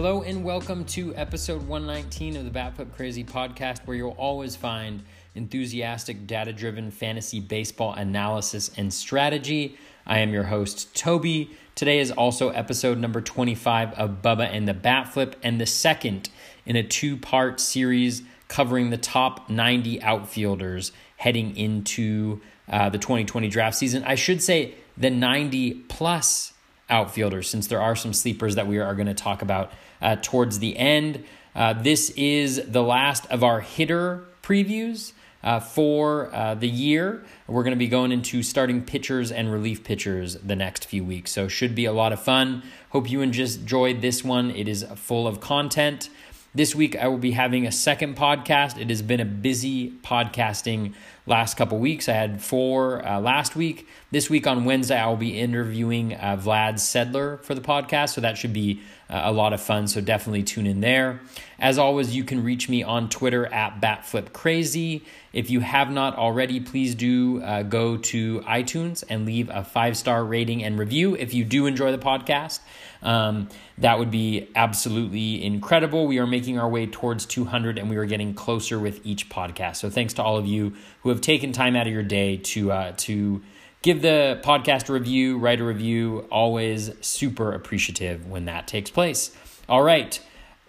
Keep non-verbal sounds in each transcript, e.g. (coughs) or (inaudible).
Hello and welcome to episode 119 of the Bat Flip Crazy podcast, where you'll always find enthusiastic, data driven fantasy baseball analysis and strategy. I am your host, Toby. Today is also episode number 25 of Bubba and the Bat Flip, and the second in a two part series covering the top 90 outfielders heading into uh, the 2020 draft season. I should say the 90 plus outfielders, since there are some sleepers that we are going to talk about uh, towards the end. Uh, this is the last of our hitter previews. Uh, for uh, the year. We're going to be going into starting pitchers and relief pitchers the next few weeks. So, should be a lot of fun. Hope you enjoyed this one. It is full of content. This week, I will be having a second podcast. It has been a busy podcasting last couple weeks. I had four uh, last week. This week on Wednesday, I will be interviewing uh, Vlad Sedler for the podcast. So that should be uh, a lot of fun. So definitely tune in there. As always, you can reach me on Twitter at BatFlipCrazy. If you have not already, please do uh, go to iTunes and leave a five star rating and review if you do enjoy the podcast. Um, that would be absolutely incredible. We are making our way towards 200 and we are getting closer with each podcast. So thanks to all of you who have taken time out of your day to uh, to give the podcast a review, write a review. Always super appreciative when that takes place. All right,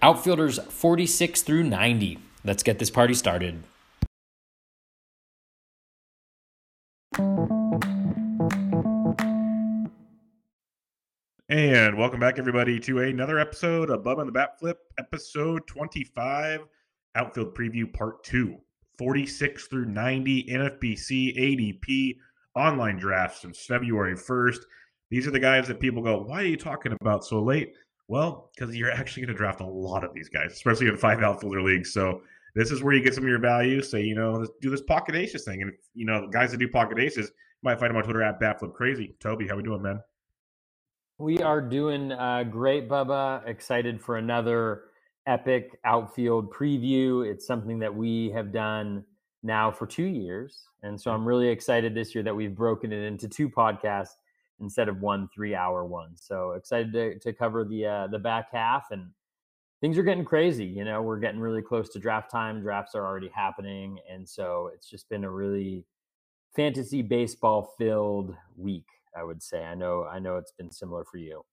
outfielders 46 through 90. Let's get this party started. And welcome back, everybody, to another episode of Bubba and the Bat Flip, episode 25, Outfield Preview Part 2. 46 through 90 NFBC ADP online drafts since February 1st. These are the guys that people go, Why are you talking about so late? Well, because you're actually going to draft a lot of these guys, especially in five outfielder leagues. So this is where you get some of your value. Say, you know, do this pocket aces thing. And, you know, guys that do pocket aces, you might find them on Twitter at Batflip Crazy. Toby, how we doing, man? We are doing uh, great, Bubba. Excited for another epic outfield preview. It's something that we have done now for two years. And so I'm really excited this year that we've broken it into two podcasts instead of one three hour one. So excited to, to cover the uh, the back half and things are getting crazy. You know, we're getting really close to draft time. Drafts are already happening. And so it's just been a really fantasy baseball filled week. I would say. I know I know it's been similar for you.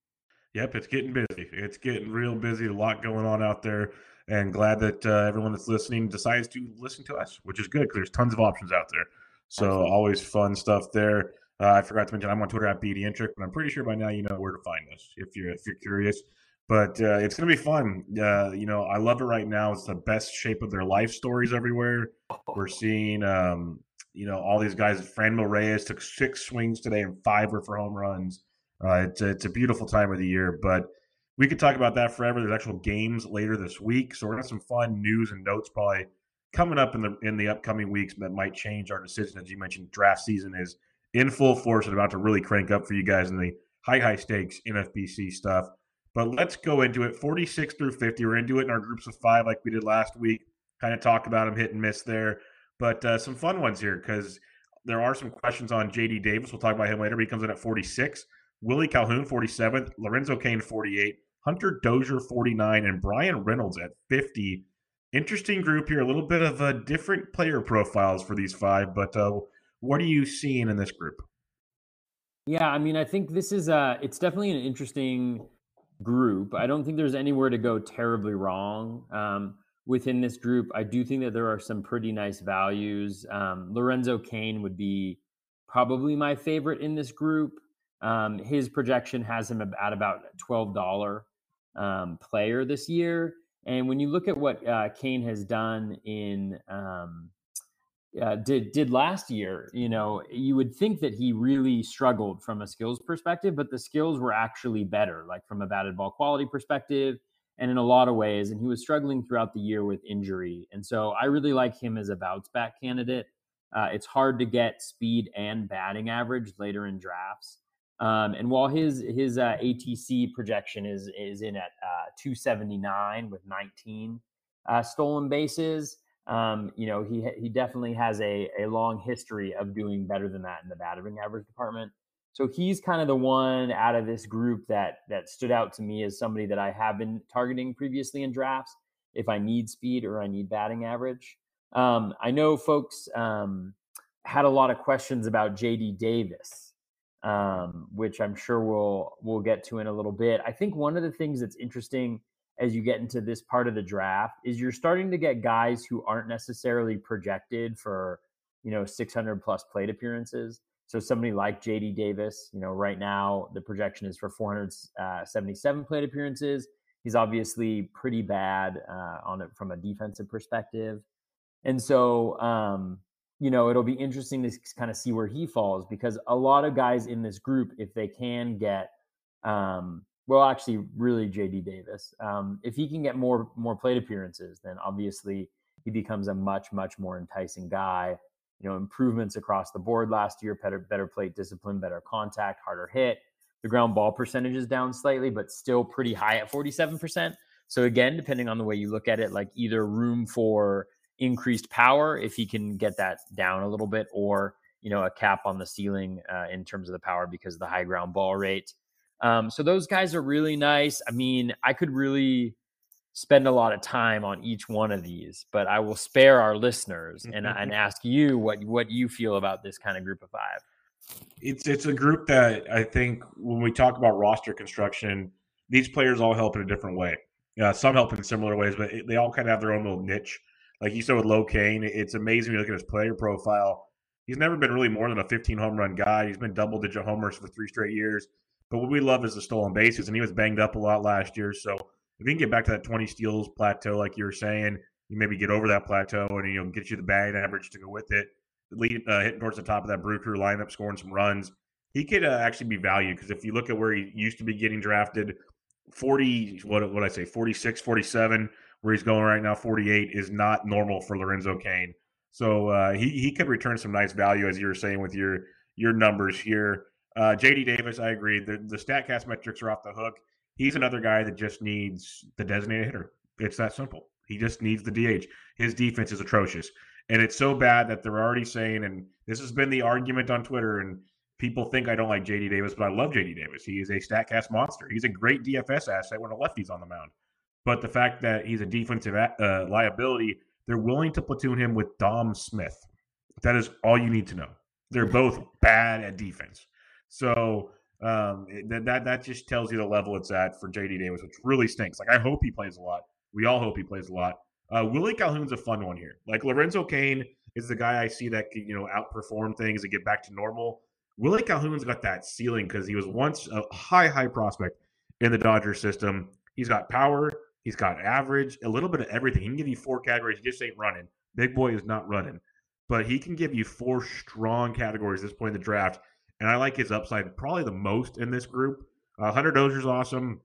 Yep, it's getting busy. It's getting real busy. A lot going on out there, and glad that uh, everyone that's listening decides to listen to us, which is good because there's tons of options out there. So Absolutely. always fun stuff there. Uh, I forgot to mention I'm on Twitter at BDintric, but I'm pretty sure by now you know where to find us if you're if you're curious. But uh, it's gonna be fun. Uh, you know, I love it right now. It's the best shape of their life stories everywhere. We're (laughs) seeing um, you know, all these guys. Fran Franmil Reyes took six swings today and five were for home runs. Uh, it's, a, it's a beautiful time of the year, but we could talk about that forever. There's actual games later this week, so we're gonna have some fun news and notes probably coming up in the in the upcoming weeks that might change our decision. As you mentioned, draft season is in full force and about to really crank up for you guys in the high high stakes NFBC stuff. But let's go into it. 46 through 50. We're into it in our groups of five, like we did last week. Kind of talk about them hit and miss there. But uh, some fun ones here because there are some questions on JD Davis. We'll talk about him later. But He comes in at 46. Willie Calhoun, 47th. Lorenzo Cain, 48. Hunter Dozier, 49. And Bryan Reynolds at 50. Interesting group here. A little bit of a different player profiles for these five. But uh, what are you seeing in this group? Yeah, I mean, I think this is uh it's definitely an interesting group. I don't think there's anywhere to go terribly wrong. Um, within this group. I do think that there are some pretty nice values. Um, Lorenzo Cain would be probably my favorite in this group. Um, his projection has him at about twelve dollar um, player this year. And when you look at what uh, Cain has done in um, uh, did did last year, you know, you would think that he really struggled from a skills perspective, but the skills were actually better, like from a batted ball quality perspective and in a lot of ways. And he was struggling throughout the year with injury. And so I really like him as a bounce back candidate. Uh, it's hard to get speed and batting average later in drafts. Um, and while his his uh, ATC projection is is in at uh, 279 with 19 uh, stolen bases, um, you know he he definitely has a a long history of doing better than that in the batting average department. So he's kind of the one out of this group that that stood out to me as somebody that I have been targeting previously in drafts if I need speed or I need batting average. Um, I know folks um, had a lot of questions about JD Davis, um, which I'm sure we'll we'll get to in a little bit. I think one of the things that's interesting as you get into this part of the draft is you're starting to get guys who aren't necessarily projected for you know 600 plus plate appearances so somebody like JD Davis, you know, right now the projection is for 477 uh, plate appearances. He's obviously pretty bad uh, on it from a defensive perspective, and so um, you know it'll be interesting to kind of see where he falls because a lot of guys in this group, if they can get, um, well, actually, really JD Davis, um, if he can get more more plate appearances, then obviously he becomes a much much more enticing guy you know improvements across the board last year better better plate discipline better contact harder hit. The ground ball percentage is down slightly but still pretty high at 47% so again depending on the way you look at it like either room for increased power if he can get that down a little bit or you know a cap on the ceiling uh, in terms of the power because of the high ground ball rate. Um, so those guys are really nice. I mean i could really spend a lot of time on each one of these, but I will spare our listeners and, mm-hmm. and ask you what what you feel about this kind of group of five. It's it's a group that I think when we talk about roster construction, these players all help in a different way. Yeah, some help in similar ways, but they all kind of have their own little niche. Like you said with Lo Cain, it's amazing when you look at his player profile. He's never been really more than a 15 home run guy. He's been double digit homers for three straight years. But what we love is the stolen bases, and he was banged up a lot last year. So if you can get back to that 20 steals plateau, like you were saying, you maybe get over that plateau and you know get you the batting average to go with it. Lead, uh, hitting towards the top of that Brew Crew lineup, scoring some runs. He could uh, actually be valued because if you look at where he used to be getting drafted, 40, what what I say, 46, 47, where he's going right now, 48 is not normal for Lorenzo Cain. So uh, he he could return some nice value as you were saying with your your numbers here. Uh, JD Davis, I agree. The the Statcast metrics are off the hook he's another guy that just needs the designated hitter. It's that simple. He just needs the DH. His defense is atrocious. And it's so bad that they're already saying, and this has been the argument on Twitter, and people think I don't like JD Davis, but I love JD Davis. He is a StatCast monster. He's a great DFS asset when a lefty's on the mound. But the fact that he's a defensive uh, liability, they're willing to platoon him with Dom Smith. That is all you need to know. They're both bad at defense. So um, that, that that just tells you the level it's at for JD Davis, which really stinks. Like I hope he plays a lot. We all hope he plays a lot. Uh, Willie Calhoun's a fun one here. Like Lorenzo Cain is the guy I see that can you know outperform things and get back to normal. Willie Calhoun's got that ceiling because he was once a high high prospect in the Dodger system. He's got power. He's got average, a little bit of everything. He can give you four categories. He just ain't running. Big boy is not running, but he can give you four strong categories at this point in the draft and I like his upside probably the most in this group. Uh, Hunter Dozier's awesome.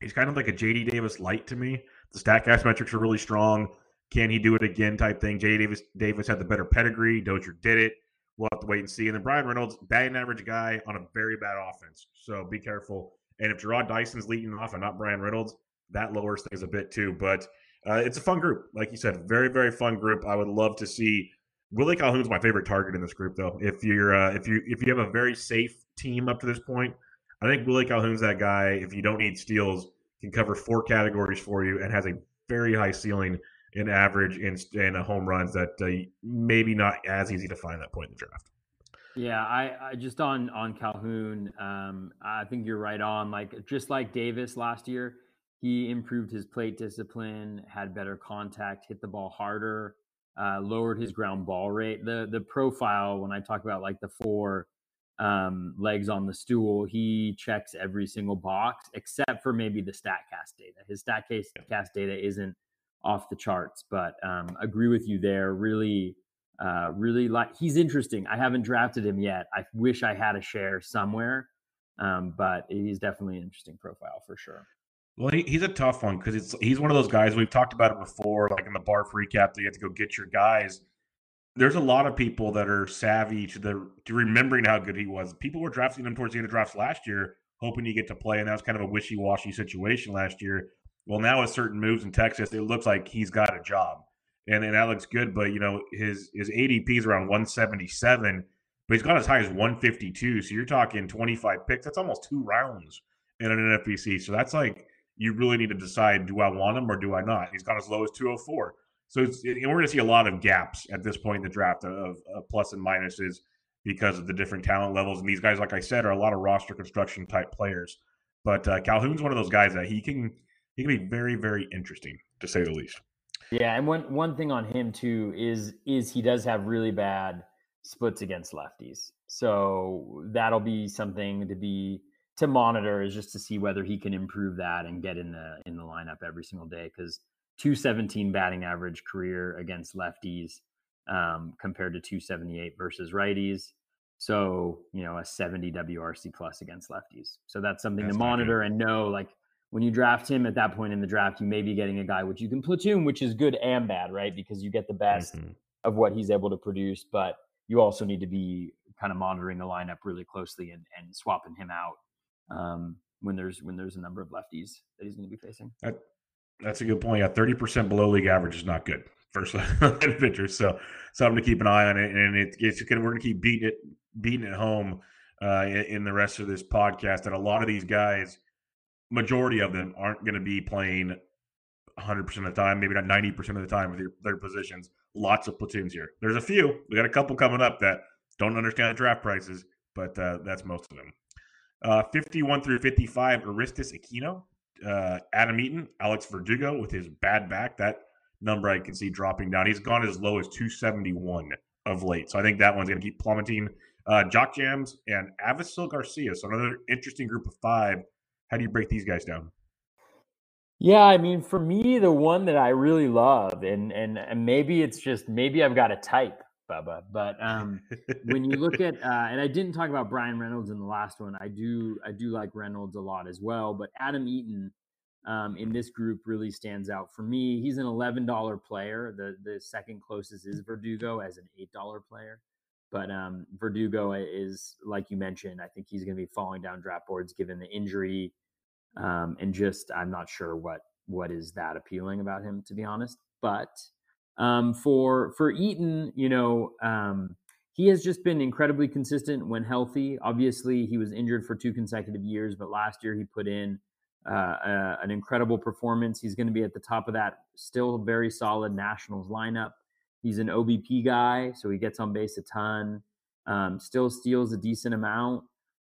He's kind of like a JD Davis light to me. The Statcast metrics are really strong. Can he do it again? Type thing. JD Davis Davis had the better pedigree. Dozier did it. We'll have to wait and see. And then Bryan Reynolds, batting average guy on a very bad offense. So be careful. And if Jarrod Dyson's leading off and not Bryan Reynolds, that lowers things a bit too. But uh, it's a fun group. Like you said, very, very fun group. I would love to see Willie Calhoun's my favorite target in this group, though. If you're uh, if you if you have a very safe team up to this point, I think Willie Calhoun's that guy. If you don't need steals, can cover four categories for you and has a very high ceiling in average and in home runs that uh, maybe not as easy to find that point in the draft. Yeah, I, I just on on Calhoun, um, I think you're right on. Like just like Davis last year, he improved his plate discipline, had better contact, hit the ball harder uh, lowered his ground ball rate. The the profile when I talk about like the four um, legs on the stool, he checks every single box except for maybe the Statcast data. His Statcast data isn't off the charts, but um, agree with you there. Really, uh, really like he's interesting. I haven't drafted him yet. I wish I had a share somewhere, um, but he's definitely an interesting profile for sure. Well, he, he's a tough one because it's he's one of those guys we've talked about it before, like in the barf recap that you have to go get your guys. There's a lot of people that are savvy to the to remembering how good he was. People were drafting him towards the end of drafts last year, hoping he get to play, and that was kind of a wishy washy situation last year. Well, now with certain moves in Texas, it looks like he's got a job, and and that looks good. But you know his his ADP is around 177. but he's gone as high as 152. So you're talking 25 picks. That's almost two rounds in an NFBC. So that's like you really need to decide: do I want him or do I not? He's gone as low as 204. So it's, we're going to see a lot of gaps at this point in the draft of, of plus and minuses because of the different talent levels. And these guys, like I said, are a lot of roster construction type players. But uh, Calhoun's one of those guys that he can he can be very very interesting to say the least. Yeah, and one one thing on him too is is he does have really bad splits against lefties. So that'll be something to be to monitor is just to see whether he can improve that and get in the in the lineup every single day because 217 batting average career against lefties um, compared to 278 versus righties. So, you know, a 70 WRC plus against lefties. So that's something that's to monitor and know like when you draft him at that point in the draft, you may be getting a guy which you can platoon, which is good and bad, right? Because you get the best mm-hmm. of what he's able to produce, but you also need to be kind of monitoring the lineup really closely and, and swapping him out um, when there's when there's a number of lefties that he's going to be facing. That, that's a good point. Yeah, thirty percent below league average is not good for (laughs) pitchers. So something to keep an eye on it, and it, it's we're going to keep beating it beating it home uh, in the rest of this podcast. And a lot of these guys, majority of them, aren't going to be playing 100 percent of the time, maybe not 90 percent of the time with their, their positions. Lots of platoons here. There's a few. We got a couple coming up that don't understand the draft prices, but uh, that's most of them. Uh, 51 through 55, Aristides Aquino, uh, Adam Eaton, Alex Verdugo with his bad back. That number I can see dropping down. He's gone as low as 271 of late. So I think that one's going to keep plummeting. Uh, Jock Jams and Avisail Garcia. So another interesting group of five. How do you break these guys down? Yeah, I mean, for me, the one that I really love, and and, and maybe it's just maybe I've got a type, Bubba. But um, (laughs) when you look at, uh, and I didn't talk about Bryan Reynolds in the last one. I do, I do like Reynolds a lot as well. But Adam Eaton um, in this group really stands out for me. He's an eleven dollar player. The the second closest is Verdugo as an eight dollar player. But um, Verdugo is, like you mentioned, I think he's going to be falling down draft boards given the injury, um, and just I'm not sure what what is that appealing about him to be honest. But um, for for Eaton, you know, um, he has just been incredibly consistent when healthy. Obviously, he was injured for two consecutive years, but last year he put in uh, uh, an incredible performance. He's going to be at the top of that still very solid Nationals lineup. He's an OBP guy, so he gets on base a ton. Um, still steals a decent amount.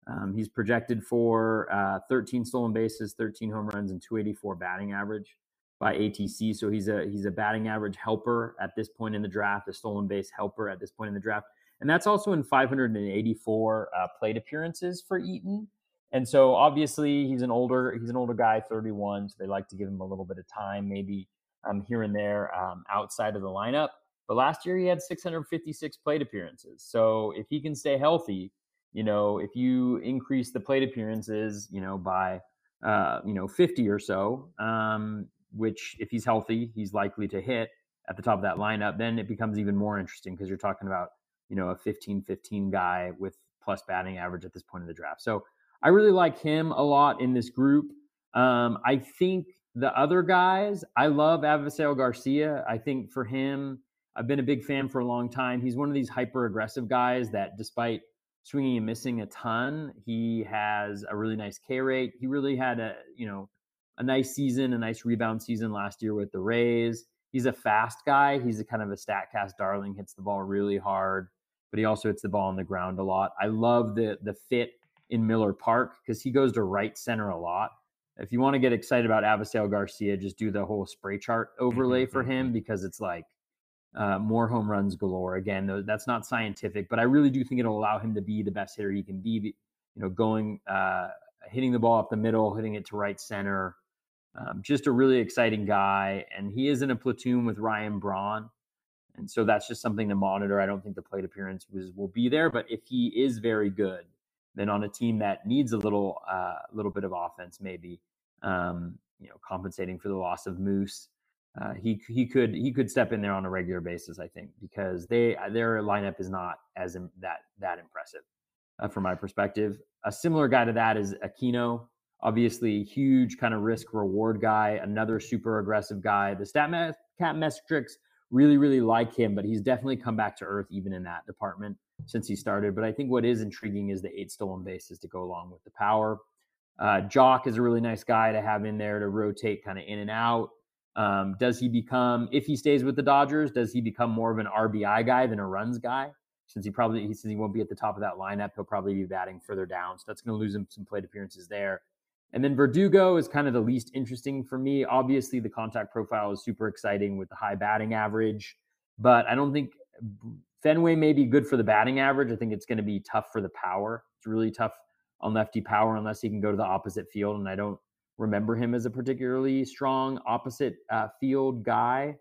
Um, he's projected for uh, 13 stolen bases, 13 home runs, and 284 batting average by ATC. So he's a he's a batting average helper at this point in the draft, a stolen base helper at this point in the draft, and that's also in 584 uh, plate appearances for Eaton. And so obviously he's an older he's an older guy, 31. So they like to give him a little bit of time, maybe um, here and there um, outside of the lineup. But last year he had 656 plate appearances. So if he can stay healthy, you know, if you increase the plate appearances, you know, by uh, you know 50 or so, um, which if he's healthy, he's likely to hit at the top of that lineup, then it becomes even more interesting because you're talking about, you know, a 15 15 guy with plus batting average at this point in the draft. So I really like him a lot in this group. Um, I think the other guys, I love Avisail Garcia. I think for him, I've been a big fan for a long time. He's one of these hyper aggressive guys that, despite swinging and missing a ton, he has a really nice K rate. He really had a you know a nice season, a nice rebound season last year with the Rays. He's a fast guy. He's a kind of a statcast darling. Hits the ball really hard, but he also hits the ball on the ground a lot. I love the the fit in Miller Park because he goes to right center a lot. If you want to get excited about Avisail Garcia, just do the whole spray chart overlay for him (laughs) because it's like uh, more home runs galore. Again, that's not scientific, but I really do think it'll allow him to be the best hitter he can be. You know, going, uh, hitting the ball up the middle, hitting it to right center. Um, just a really exciting guy, and he is in a platoon with Ryan Braun, and so that's just something to monitor. I don't think the plate appearance was, will be there, but if he is very good, then on a team that needs a little, uh, little bit of offense, maybe, um, you know, compensating for the loss of Moose, uh, he he could he could step in there on a regular basis, I think, because they their lineup is not as that that impressive uh, from my perspective. A similar guy to that is Aquino, obviously huge kind of risk reward guy, another super aggressive guy. The stat cat metrics really really like him, but he's definitely come back to earth even in that department. since he started. But I think what is intriguing is the eight stolen bases to go along with the power. Uh, Joc is a really nice guy to have in there to rotate kind of in and out. Um, does he become, if he stays with the Dodgers, does he become more of an RBI guy than a runs guy? Since he probably, he says he won't be at the top of that lineup, he'll probably be batting further down. So that's going to lose him some plate appearances there. And then Verdugo is kind of the least interesting for me. Obviously, the contact profile is super exciting with the high batting average, but I don't think Fenway may be good for the batting average. I think it's going to be tough for the power. It's really tough on lefty power unless he can go to the opposite field. And I don't remember him as a particularly strong opposite uh, field guy.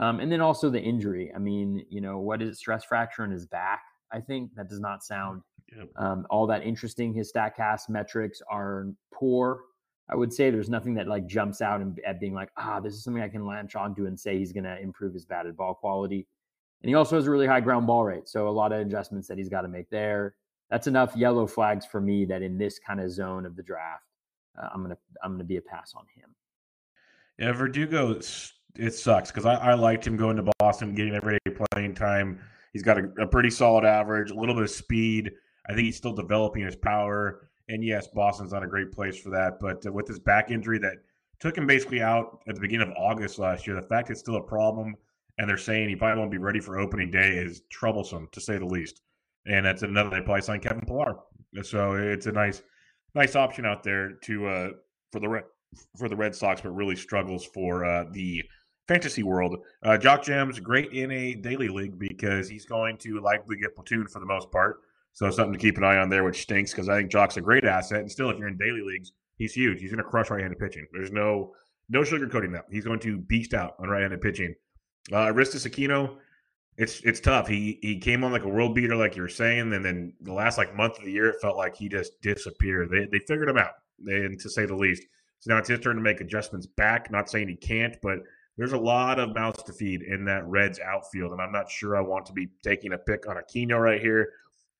Um, and then also the injury. I mean, you know, what is it? Stress fracture in his back. I think that does not sound yep. um, all that interesting. His Statcast metrics are poor. I would say there's nothing that like jumps out and at being like, ah, this is something I can latch onto and say he's going to improve his batted ball quality. And he also has a really high ground ball rate. So a lot of adjustments that he's got to make there. That's enough yellow flags for me that in this kind of zone of the draft, uh, I'm gonna I'm gonna be a pass on him. Yeah, Verdugo, it sucks because I, I liked him going to Boston, getting everyday playing time. He's got a, a pretty solid average, a little bit of speed. I think he's still developing his power. And yes, Boston's not a great place for that. But uh, with his back injury that took him basically out at the beginning of August last year, the fact it's still a problem and they're saying he probably won't be ready for opening day is troublesome to say the least. And that's another they probably signed Kevin Pillar. So it's a nice nice option out there to uh, for the Red for the Red Sox, but really struggles for uh, the fantasy world. Uh, Jock Jam's great in a daily league because he's going to likely get platooned for the most part. So something to keep an eye on there, which stinks because I think Joc's a great asset. And still, if you're in daily leagues, he's huge. He's going to crush right-handed pitching. There's no no sugarcoating that. He's going to beast out on right-handed pitching. Uh, Aristides Aquino, it's it's tough. He he came on like a world beater, like you were saying, and then the last like month of the year, it felt like he just disappeared. They they figured him out, and to say the least. So now it's his turn to make adjustments back. Not saying he can't, but there's a lot of mouths to feed in that Reds outfield, and I'm not sure I want to be taking a pick on Aquino right here.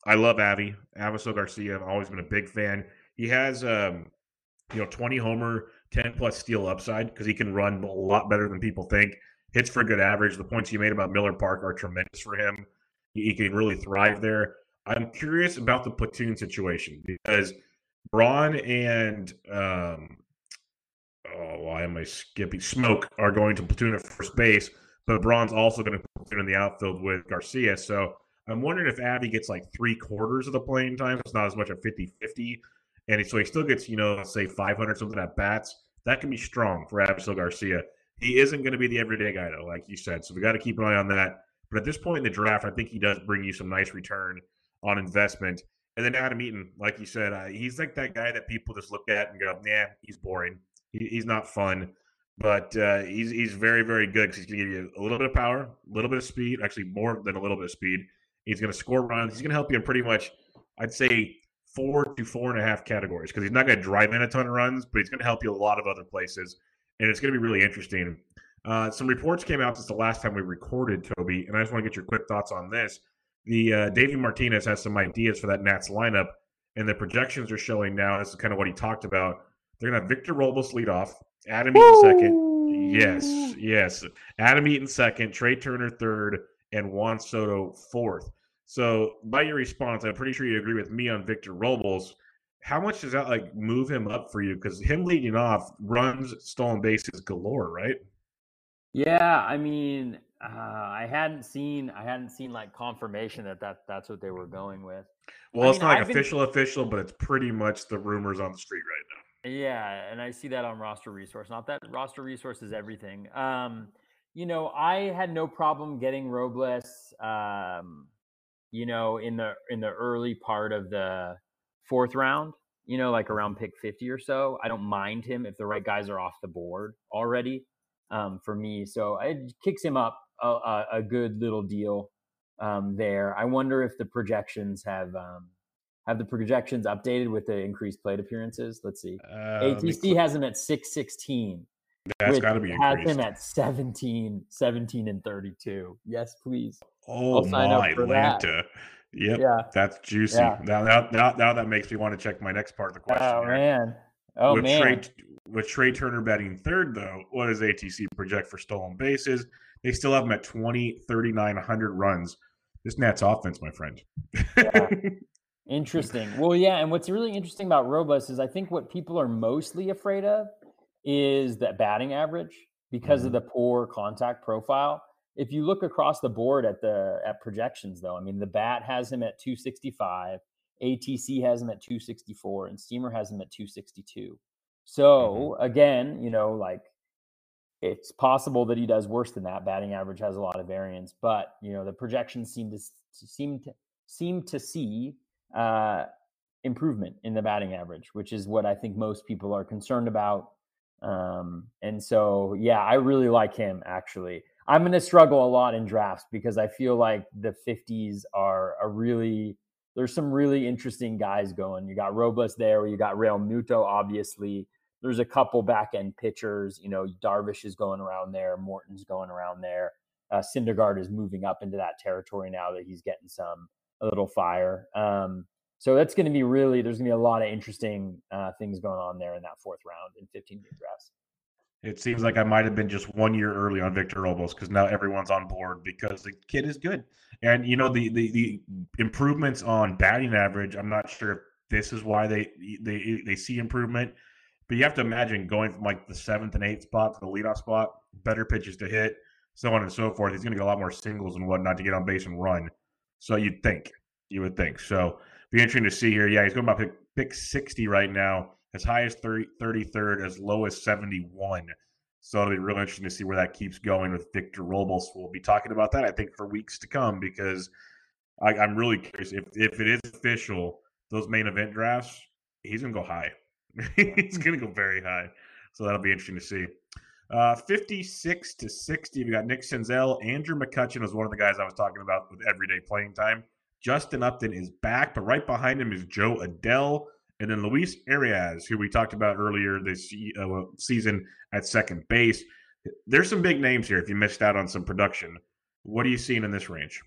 I love Avi, Avisail Garcia. I've always been a big fan. He has, um, you know, 20 homer, 10 plus steal upside because he can run a lot better than people think hits for a good average. The points you made about Miller Park are tremendous for him. He, he can really thrive there. I'm curious about the platoon situation because Braun and um, oh, why am I skipping? Smoak are going to platoon at first base, but Braun's also going to platoon in the outfield with Garcia. So I'm wondering if Abby gets like three quarters of the playing time. It's not as much a 50 50. And so he still gets, you know, say 500 something at bats. That can be strong for Avisail Garcia. He isn't going to be the everyday guy, though, like you said. So we got to keep an eye on that. But at this point in the draft, I think he does bring you some nice return on investment. And then Adam Eaton, like you said, uh, he's like that guy that people just look at and go, "Nah, he's boring. He, he's not fun." But uh, he's he's very very good because he's going to give you a little bit of power, a little bit of speed, actually more than a little bit of speed. He's going to score runs. He's going to help you in pretty much, I'd say, four to four and a half categories because he's not going to drive in a ton of runs, but he's going to help you a lot of other places and it's going to be really interesting. Uh, some reports came out since the last time we recorded, Toby, and I just want to get your quick thoughts on this. The uh, Davey Martinez has some ideas for that Nats lineup, and the projections are showing now. This is kind of what he talked about. They're going to have Victor Robles lead off, Adam Eaton second. Yes, yes. Adam Eaton second, Trea Turner third, and Juan Soto fourth. So, by your response, I'm pretty sure you agree with me on Victor Robles how much does that like move him up for you? Because him leading off runs stolen bases galore, right? Yeah, I mean, uh, I hadn't seen I hadn't seen like confirmation that, that that's what they were going with. Well, I it's mean, not like official been... official, but it's pretty much the rumors on the street right now. Yeah, and I see that on roster resource. Not that roster resource is everything. Um, you know, I had no problem getting Robles. Um, you know, in the in the early part of the fourth round, you know, like around pick 50 or so. I don't mind him if the right guys are off the board already um, for me. So it kicks him up a, a good little deal um, there. I wonder if the projections have um, have the projections updated with the increased plate appearances. Let's see. Uh, ATC has him at 616. That's got to be increased. Has him at 17, 17 and 32. Yes, please. Oh my Atlanta. That. Yep. Yeah. That's juicy. Yeah. Now, now, now, now that makes me want to check my next part of the question. Oh, man. Oh, with man. Trea, with Trea Turner batting third, though, what does ATC project for stolen bases? They still have him at 20, 39, 100 runs. this Nats offense, my friend. yeah. (laughs) Interesting. Well, yeah, and what's really interesting about Robles is I think what people are mostly afraid of is that batting average because mm-hmm. of the poor contact profile. If you look across the board at the at projections, though, I mean, the bat has him at 265, ATC has him at 264, and Steamer has him at 262. So mm-hmm. again, you know, like it's possible that he does worse than that. Batting average has a lot of variance, but you know, the projections seem to seem to seem to see uh, improvement in the batting average, which is what I think most people are concerned about. Um, and so, yeah, I really like him actually. I'm going to struggle a lot in drafts because I feel like the 50s are a really, there's some really interesting guys going. You got Robles there, you got Real Realmuto, obviously. There's a couple back end pitchers. You know, Darvish is going around there, Morton's going around there. Uh, Syndergaard is moving up into that territory now that he's getting some, a little fire. Um, so that's going to be really there's going to be a lot of interesting uh, things going on there in that fourth round in 15 game drafts. It seems like I might have been just one year early on Victor Robles because now everyone's on board because the kid is good, and you know the, the the improvements on batting average. I'm not sure if this is why they they they see improvement, but you have to imagine going from like the seventh and eighth spot to the leadoff spot, better pitches to hit, so on and so forth. He's going to get a lot more singles and whatnot to get on base and run. So you'd think, you would think. So be interesting to see here. Yeah, he's going about pick, pick 60 right now, as high as 30, 33rd, as low as 71. So it'll be really interesting to see where that keeps going with Victor Robles. We'll be talking about that, I think, for weeks to come because I, am really curious if, if it is official, those main event drafts, he's going to go high. (laughs) he's going to go very high. So that'll be interesting to see. Uh, 56 to 60, we got Nick Senzel. Andrew McCutchen was one of the guys I was talking about with everyday playing time. Justin Upton is back, but right behind him is Jo Adell. And then Luis Arraez, who we talked about earlier this uh, season at second base. There's some big names here if you missed out on some production. What are you seeing in this range?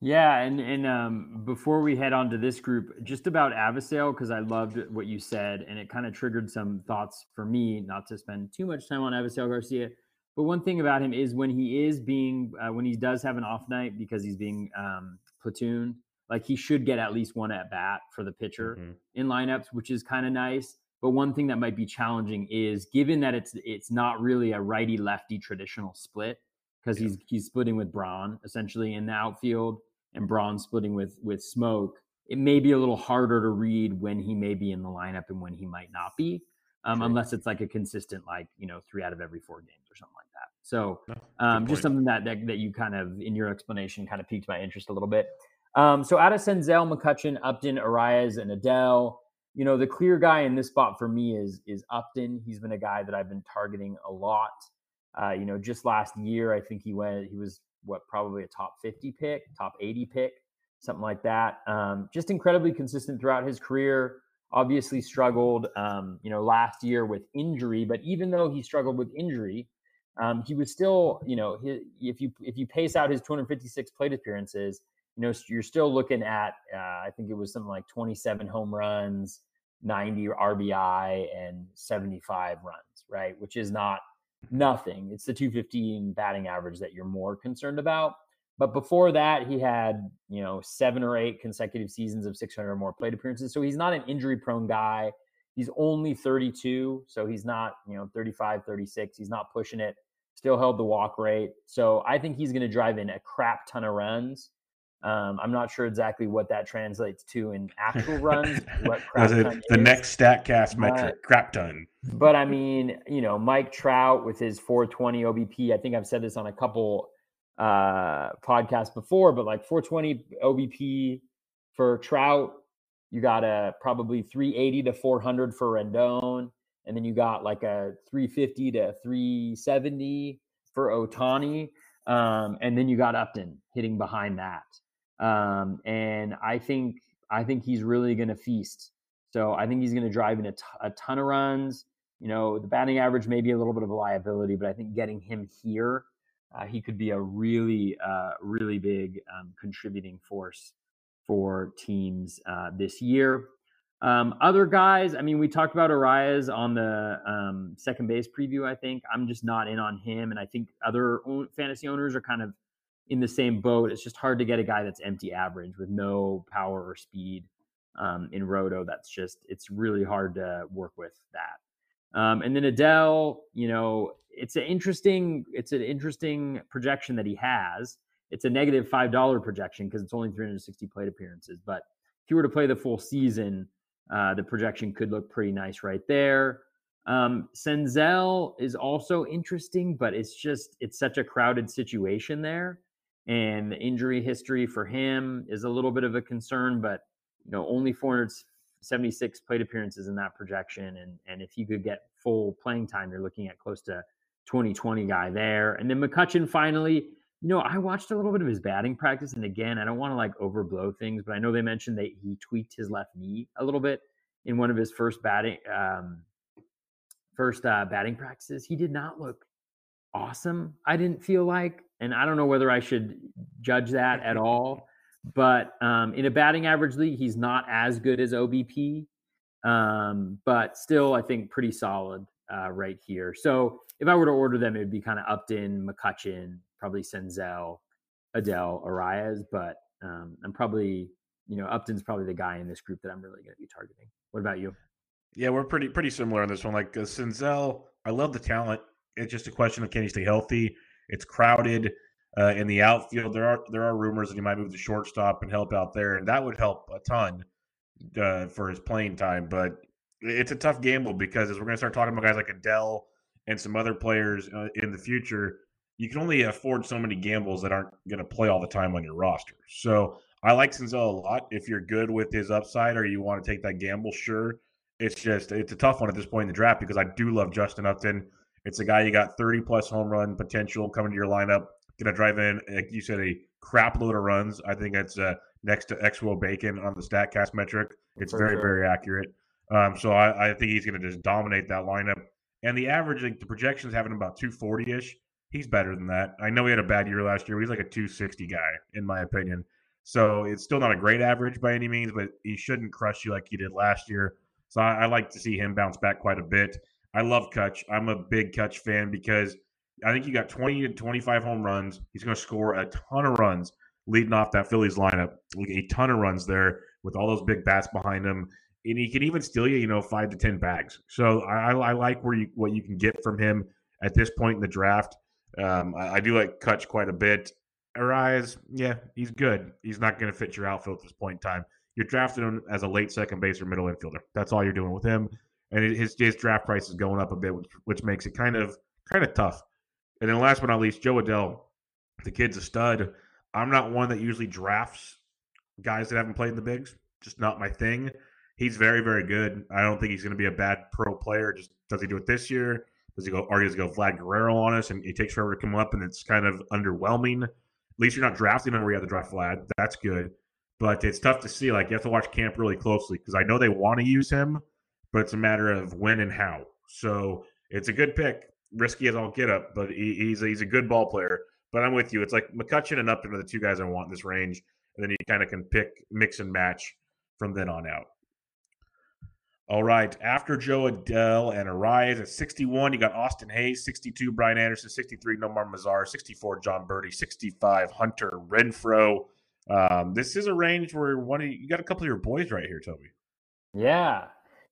Yeah, and and um, before we head on to this group, just about Avisail because I loved what you said, and it kind of triggered some thoughts for me. Not to spend too much time on Avisail Garcia, but one thing about him is when he is being uh, when he does have an off night because he's being um, platoon. Like he should get at least one at bat for the pitcher mm-hmm. in lineups, which is kind of nice. But one thing that might be challenging is given that it's it's not really a righty lefty traditional split because yeah. he's he's splitting with Braun essentially in the outfield and Braun splitting with with Smoak. It may be a little harder to read when he may be in the lineup and when he might not be, um, unless it's like a consistent like you know three out of every four games or something like that. So um, just something that, that, that you kind of in your explanation kind of piqued my interest a little bit. Um, so out of Senzel, McCutchen, Upton, Arraez, and Adell, you know the clear guy in this spot for me is is Upton. He's been a guy that I've been targeting a lot. Uh, you know, just last year I think he went he was what probably a top 50 pick, top 80 pick, something like that. Um, just incredibly consistent throughout his career. Obviously struggled, um, you know, last year with injury, but even though he struggled with injury, um, he was still, you know, he, if you if you pace out his 256 plate appearances, you know, you're still looking at, uh, I think it was something like 27 home runs, 90 RBI, and 75 runs, right? Which is not nothing. It's the 215 batting average that you're more concerned about. But before that, he had, you know, seven or eight consecutive seasons of 600 or more plate appearances. So he's not an injury prone guy. He's only 32. So he's not, you know, 35, 36. He's not pushing it still held the walk rate. So I think he's going to drive in a crap ton of runs. Um, I'm not sure exactly what that translates to in actual (laughs) runs. What crap ton the is. next Statcast metric, crap ton. But I mean, you know, Mike Trout with his 420 OBP. I think I've said this on a couple uh, podcasts before, but like 420 OBP for Trout, you got a probably 380 to 400 for Rendon and then you got like a 350 to 370 for Ohtani, um, and then you got Upton hitting behind that. Um, and I think I think he's really going to feast. So I think he's going to drive in a, t- a ton of runs. You know, the batting average may be a little bit of a liability, but I think getting him here, uh, he could be a really, uh, really big um, contributing force for teams uh, this year. Um, other guys, I mean, we talked about Arraez on the um, second base preview. I think I'm just not in on him, and I think other fantasy owners are kind of in the same boat. It's just hard to get a guy that's empty average with no power or speed um, in roto. That's just it's really hard to work with that. Um, and then Adell, you know, it's an interesting it's an interesting projection that he has. It's a negative five dollar projection because it's only 360 plate appearances. But if you were to play the full season, uh, the projection could look pretty nice right there. Um, Senzel is also interesting, but it's just it's such a crowded situation there, and the injury history for him is a little bit of a concern. But you know, only 476 plate appearances in that projection, and and if you could get full playing time, you're looking at close to 2020 guy there. And then McCutchen finally, you know, I watched a little bit of his batting practice, and again, I don't want to like overblow things, but I know they mentioned that he tweaked his left knee a little bit in one of his first batting um, first uh, batting practices, he did not look awesome. I didn't feel like, and I don't know whether I should judge that at all. But um, in a batting average league, he's not as good as OBP, um, but still, I think pretty solid uh, right here. So if I were to order them, it would be kind of Upton, McCutchen, probably Senzel, Adell, Arraez. But um, I'm probably, you know, Upton's probably the guy in this group that I'm really going to be targeting. What about you? Yeah, we're pretty pretty similar on this one. Like uh, Senzel, I love the talent. It's just a question of can he stay healthy. It's crowded uh, in the outfield. There are there are rumors that he might move to shortstop and help out there, and that would help a ton uh, for his playing time. But it's a tough gamble because as we're going to start talking about guys like Adele and some other players uh, in the future, you can only afford so many gambles that aren't going to play all the time on your roster. So I like Senzel a lot. If you're good with his upside or you want to take that gamble, sure it's just it's a tough one at this point in the draft because I do love Justin Upton. It's a guy you got 30 plus home run potential coming to your lineup. Gonna drive in, like you said, a crap load of runs. I think that's uh, next to xwOBAcon on the Statcast metric. It's For very sure. very accurate. Um, so I, I, think he's gonna just dominate that lineup. And the average, like the projections having about 240 ish. He's better than that. I know he had a bad year last year. He's like a 260 guy, in my opinion. So it's still not a great average by any means, but he shouldn't crush you like he did last year. So I, I, like to see him bounce back quite a bit. I love Kutch. I'm a big Kutch fan because I think he got 20 to 25 home runs. He's going to score a ton of runs leading off that Phillies lineup. A ton of runs there with all those big bats behind him. And he can even steal you, you know, five to 10 bags. So I, I like where you what you can get from him at this point in the draft. Um, I, I, do like Kutch quite a bit. Arraez, yeah, he's good. He's not going to fit your outfield at this point in time you're drafting him as a late second base or middle infielder. That's all you're doing with him, and his his draft price is going up a bit, which, which makes it kind of kind of tough. And then last but not least, Jo Adell, the kid's a stud. I'm not one that usually drafts guys that haven't played in the bigs. Just not my thing. He's very, very good. I don't think he's going to be a bad pro player. Just does he do it this year? Does he go? Does he go Vlad Guerrero on us, and he takes forever to come up, and it's kind of underwhelming. At least you're not drafting him where you have to draft Vlad. That's good but it's tough to see. Like you have to watch camp really closely because I know they want to use him, but it's a matter of when and how. So it's a good pick, risky as I'll get up, but he, he's a, he's a good ball player. But I'm with you. It's like McCutchen and Upton are the two guys I want in this range, and then you kind of can pick, mix and match from then on out. All right. After Jo Adell and Arraez at 61, you got Austin Hays, 62, Brian Anderson, 63, Nomar Mazara, 64, Jon Berti, 65, Hunter Renfroe. Um, this is a range where one of you, you got a couple of your boys right here, Toby. Yeah.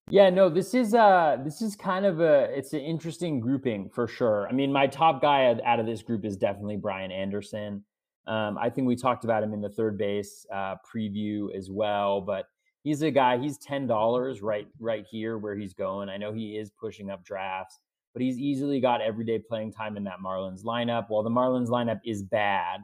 Yeah, no, this is uh this is kind of a it's an interesting grouping for sure. I mean, my top guy out of this group is definitely Brian Anderson. Um, I think we talked about him in the third base uh, preview as well, but he's a guy. He's ten dollars right right here where he's going. I know he is pushing up drafts, but he's easily got everyday playing time in that Marlins lineup. While the Marlins lineup is bad,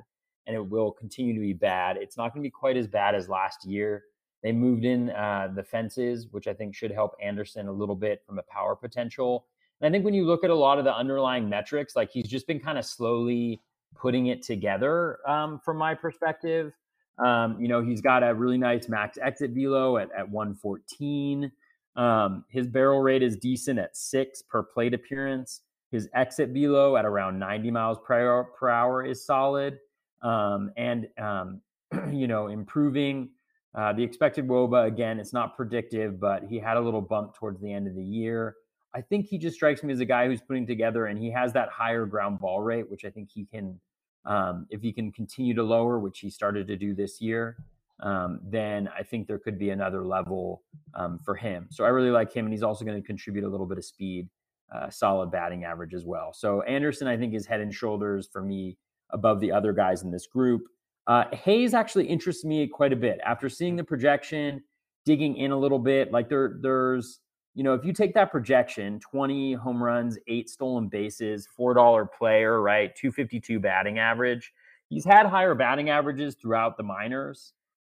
and it will continue to be bad. It's not going to be quite as bad as last year. They moved in uh, the fences, which I think should help Anderson a little bit from a power potential. And I think when you look at a lot of the underlying metrics, like he's just been kind of slowly putting it together um, from my perspective. Um, you know, he's got a really nice max exit velo at, at 114. Um, his barrel rate is decent at six per plate appearance. His exit velo at around 90 miles per hour, per hour is solid um, and um, (clears throat) you know improving. Uh, the expected WOBA again, it's not predictive, but he had a little bump towards the end of the year. I think he just strikes me as a guy who's putting together, and he has that higher ground ball rate, which I think he can Um, if he can continue to lower, which he started to do this year, um, then I think there could be another level um, for him. So I really like him, and he's also going to contribute a little bit of speed, uh, solid batting average as well. So Anderson, I think, is head and shoulders for me above the other guys in this group. Uh, Hays actually interests me quite a bit after seeing the projection, digging in a little bit. Like there, there's you know, if you take that projection, 20 home runs, eight stolen bases, $4 player, right? 252 batting average. He's had higher batting averages throughout the minors.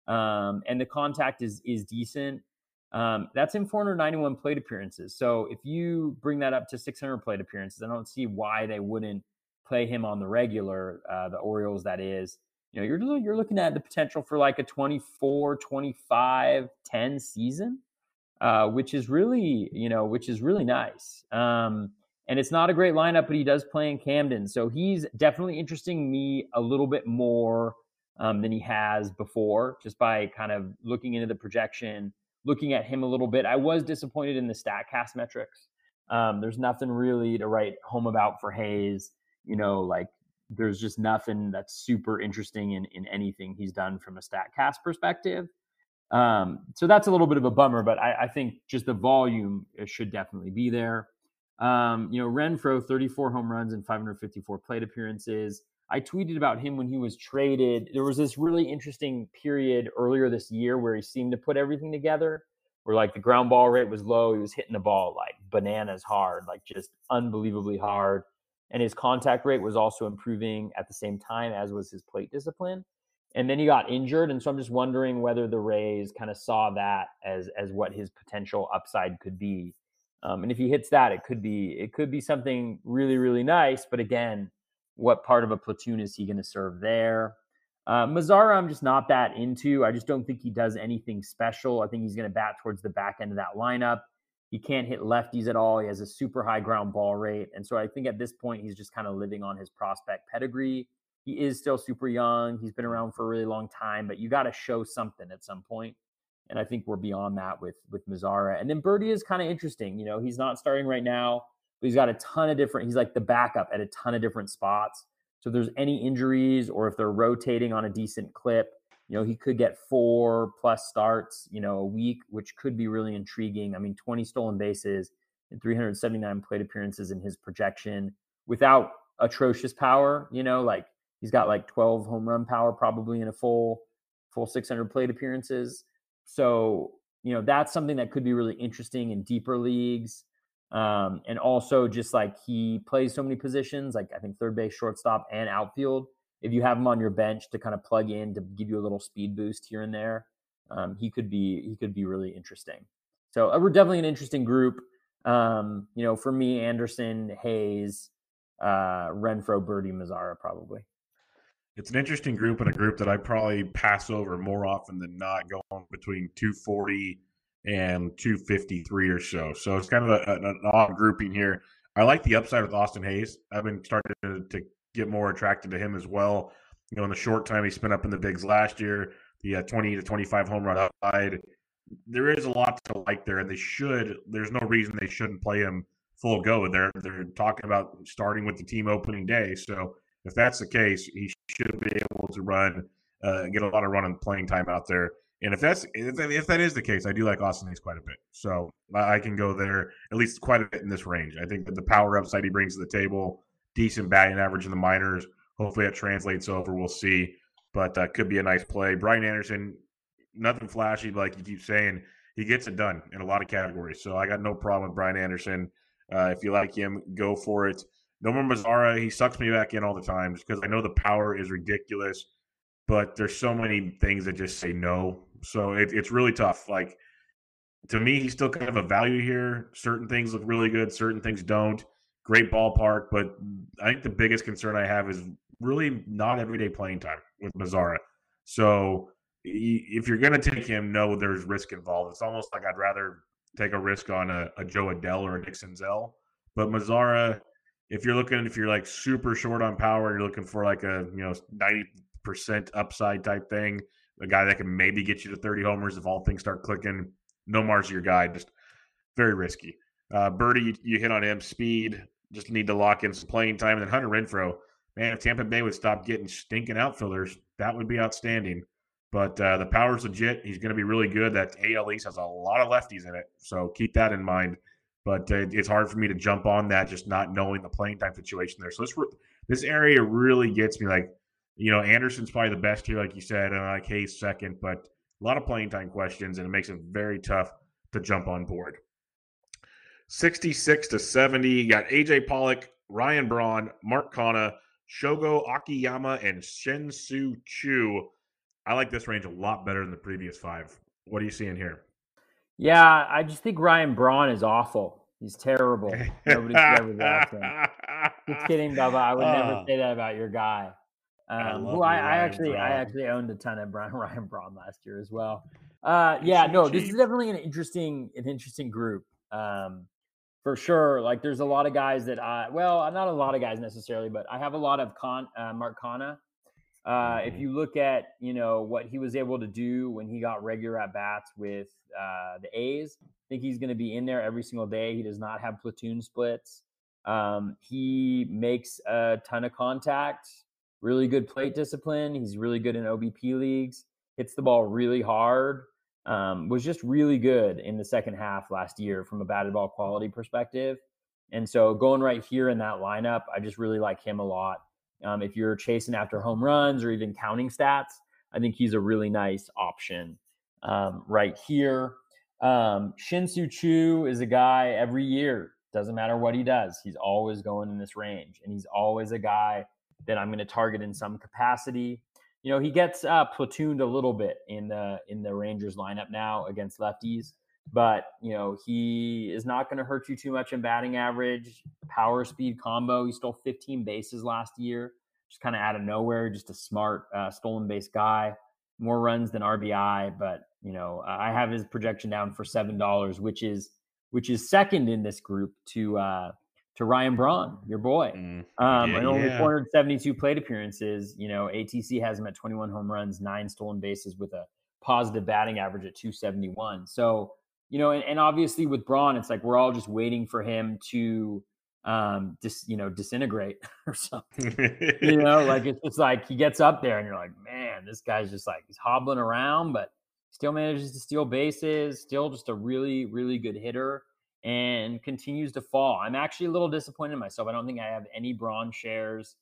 Um, and the contact is is decent. Um, that's in 491 plate appearances. So if you bring that up to 600 plate appearances, I don't see why they wouldn't play him on the regular, uh, the Orioles, that is. You know, you're, you're looking at the potential for like a 24, 25, 10 season uh, which is really, you know, which is really nice. Um, and it's not a great lineup, but he does play in Camden, so he's definitely interesting me a little bit more um, than he has before, just by kind of looking into the projection, looking at him a little bit. I was disappointed in the Statcast metrics. Um, there's nothing really to write home about for Hays. You know, like there's just nothing that's super interesting in in anything he's done from a Statcast perspective. Um, so that's a little bit of a bummer, but I, I think just the volume uh, should definitely be there. Um, you know, Renfroe, 34 home runs and 554 plate appearances. I tweeted about him when he was traded. There was this really interesting period earlier this year where he seemed to put everything together, where like the ground ball rate was low. He was hitting the ball like bananas hard, like just unbelievably hard. And his contact rate was also improving at the same time, as was his plate discipline and then he got injured and so i'm just wondering whether the rays kind of saw that as as what his potential upside could be um, and if he hits that it could be it could be something really really nice but again what part of a platoon is he going to serve there uh, Mazara, I'm just not that into. I just don't think he does anything special. I think he's going to bat towards the back end of that lineup. He can't hit lefties at all. He has a super high ground ball rate. And so I think at this point, he's just kind of living on his prospect pedigree he is still super young. He's been mm-hmm. around for a really long time, but you got to show something at some point. And I think we're beyond that with with Mazara. And then Berti is kind of interesting. You know, he's not starting right now, but he's got a ton of different. He's like the backup at a ton of different spots. So if there's any injuries or if they're rotating on a decent clip, you know, he could get four plus starts, you know, a week, which could be really intriguing. I mean, 20 stolen bases and 379 plate appearances in his projection without atrocious power, you know, like He's got like 12 home run power probably in a full full 600 plate appearances. So, you know, that's something that could be really interesting in deeper leagues. Um, and also just like he plays so many positions, like I think third base, shortstop, and outfield. If you have him on your bench to kind of plug in to give you a little speed boost here and there, um, he could be he could be really interesting. So uh, we're definitely an interesting group. Um, you know, for me, Anderson, Hays, uh, Renfroe, Berti, Mazara, probably it's an interesting group and a group that I probably pass over more often than not, going between 240 and 253 or so. So it's kind of a, an odd grouping here. I like the upside with Austin Hays. I've been starting to, to, get more attracted to him as well. You know, in the short time he spent up in the bigs last year, the uh, 20 to 25 home run upside. There is a lot to like there, and they should. There's no reason they shouldn't play him full go. They're they're talking about starting with the team opening day, so if that's the case, he should be able to run, uh, get a lot of running playing time out there. And if that's if, that is the case, I do like Austin Hays quite a bit. So I can go there at least quite a bit in this range. I think that the power upside he brings to the table, decent batting average in the minors. Hopefully that translates over. We'll see, but uh, could be a nice play. Brian Anderson, nothing flashy, but like you keep saying. He gets it done in a lot of categories. So I got no problem with Brian Anderson. Uh, if you like him, go for it. Nomar Mazara, he sucks me back in all the time because I know the power is ridiculous, but there's so many things that just say no. So it, it's really tough. Like to me, he's still kind of a value here. Certain things look really good, certain things don't. Great ballpark, but I think the biggest concern I have is really not everyday playing time with Mazara. So if you're going to take him, no, there's risk involved. It's almost like I'd rather take a risk on a, a Jo Adell or a Nick Zell. But Mazara, if you're looking if you're like super short on power, you're looking for like a you know ninety percent upside type thing, a guy that can maybe get you to thirty homers if all things start clicking. Nomar's your guy, just very risky. Uh, Berti, you, you hit on him. Speed, just need to lock in some playing time. And then Hunter Renfroe, man, if Tampa Bay would stop getting stinking outfielders, that would be outstanding. But uh, the power's legit. He's going to be really good. That AL East has a lot of lefties in it, so keep that in mind. But uh, it's hard for me to jump on that, just not knowing the playing time situation there. So this this area really gets me. Like, you know, Anderson's probably the best here, like you said, and like Hays second. But a lot of playing time questions, and it makes it very tough to jump on board. 66 to 70. You got AJ Pollock, Ryan Braun, Mark Canha, Shogo Akiyama, and Shin-Soo I like this range a lot better than the previous five. What are you seeing here? Yeah, I just think Ryan Braun is awful. He's terrible. Nobody should ever him. Just (laughs) kidding, Bubba. I would never ah. say that about your guy. Um, I who I, I actually Braun. I actually owned a ton of Brian (laughs) Ryan Braun last year as well. Uh, yeah, no, this is definitely an interesting an interesting group. Um, for sure. Like there's a lot of guys that I well, not a lot of guys necessarily, but I have a lot of con uh, Mark Canha. Uh, if mm-hmm. you look at you know what he was able to do when he got regular at bats with uh, the A's, I think he's going to be in there every single day. He does not have platoon splits. Um, he makes a ton of contact. Really good plate discipline. He's really good in OBP leagues. Hits the ball really hard um, was just really good in the second half last year from a batted ball quality perspective. And so going right here in that lineup, I just really like him a lot. Um, if you're chasing after home runs or even counting stats, I think he's a really nice option um, right here. Um, Shin-Soo Choo is a guy every year, doesn't matter what he does, he's always going in this range. And he's always a guy that I'm going to target in some capacity you know, he gets uh, platooned a little bit in the in the Rangers lineup now against lefties, but you know he is not going to hurt you too much in batting average, power speed combo. He stole 15 bases last year, just kind of out of nowhere. Just a smart uh, stolen base guy, more runs than RBI. But you know, I have his projection down for seven dollars, which is which is second in this group to uh, to Ryan Braun, your boy. Mm, um, yeah, and only yeah. 472 plate appearances. You know, ATC has him at 21 home runs, nine stolen bases with a positive batting average at 271. So, you know, and, and obviously with Braun, it's like we're all just waiting for him to um dis, you know, disintegrate (laughs) or something. you (laughs) know, like it's just like he gets up there and you're like, man, this guy's just like he's hobbling around, but still manages to steal bases, still just a really, really good hitter and continues to fall. I'm actually a little disappointed in myself. I don't think I have any Braun shares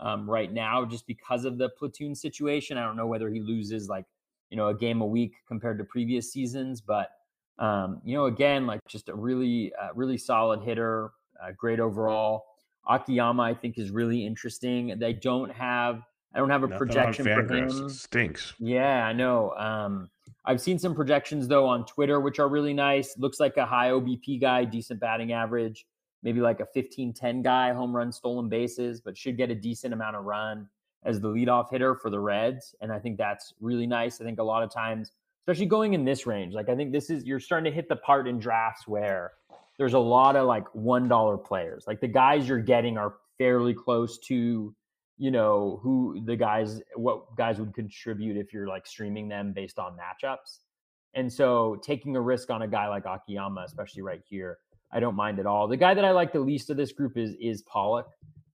um, right now just because of the platoon situation. I don't know whether he loses like, you know, a game a week compared to previous seasons, but um, you know, again, like just a really, uh, really solid hitter, uh, great overall. Akiyama, I think, is really interesting. They don't have, I don't have a Nothing projection for him. Stinks. Yeah, I know. Um, I've seen some projections though on Twitter, which are really nice. Looks like a high OBP guy, decent batting average, maybe like a 15 10 guy, home run, stolen bases, but should get a decent amount of run as the leadoff hitter for the Reds. And I think that's really nice. I think a lot of times, especially going in this range, like I think this is, you're starting to hit the part in drafts where there's a lot of like $1 players. Like the guys you're getting are fairly close to you know who the guys what guys would contribute if you're like streaming them based on matchups. And so taking a risk on a guy like akiyama especially right here i don't mind at all. The guy that i like the least of this group is is pollock.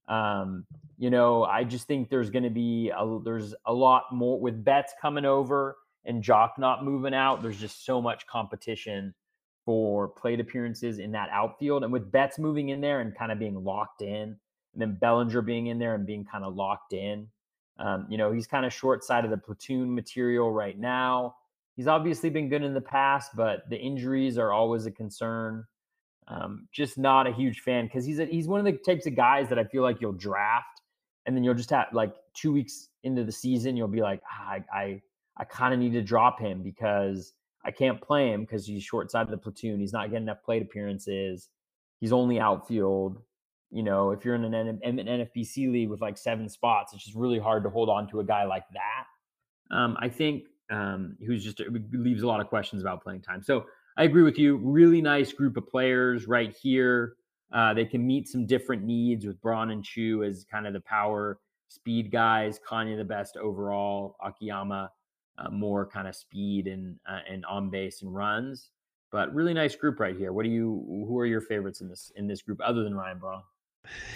Um, you know i just think there's going to be a, there's a lot more with Betts coming over and Joc not moving out there's just so much competition for plate appearances in that outfield and with Betts moving in there and kind of being locked in and then Bellinger being in there and being kind of locked in. Um, you know, he's kind of short side of the platoon material right now. He's obviously been good in the past, but the injuries are always a concern. Um, just not a huge fan because he's a, he's one of the types of guys that I feel like you'll draft, and then you'll just have like two weeks into the season, you'll be like, ah, I I, I kind of need to drop him because I can't play him because he's short side of the platoon. He's not getting enough plate appearances. He's only outfield you know, if you're in an, an NFBC league with like seven spots, it's just really hard to hold on to a guy like that. Um, I think um, who's just leaves a lot of questions about playing time. So I agree with you. Really nice group of players right here. Uh, they can meet some different needs with Braun and Choo as kind of the power speed guys. Canha the best overall. Akiyama uh, more kind of speed and uh, and on base and runs. But really nice group right here. What do you? Who are your favorites in this in this group other than Ryan Braun?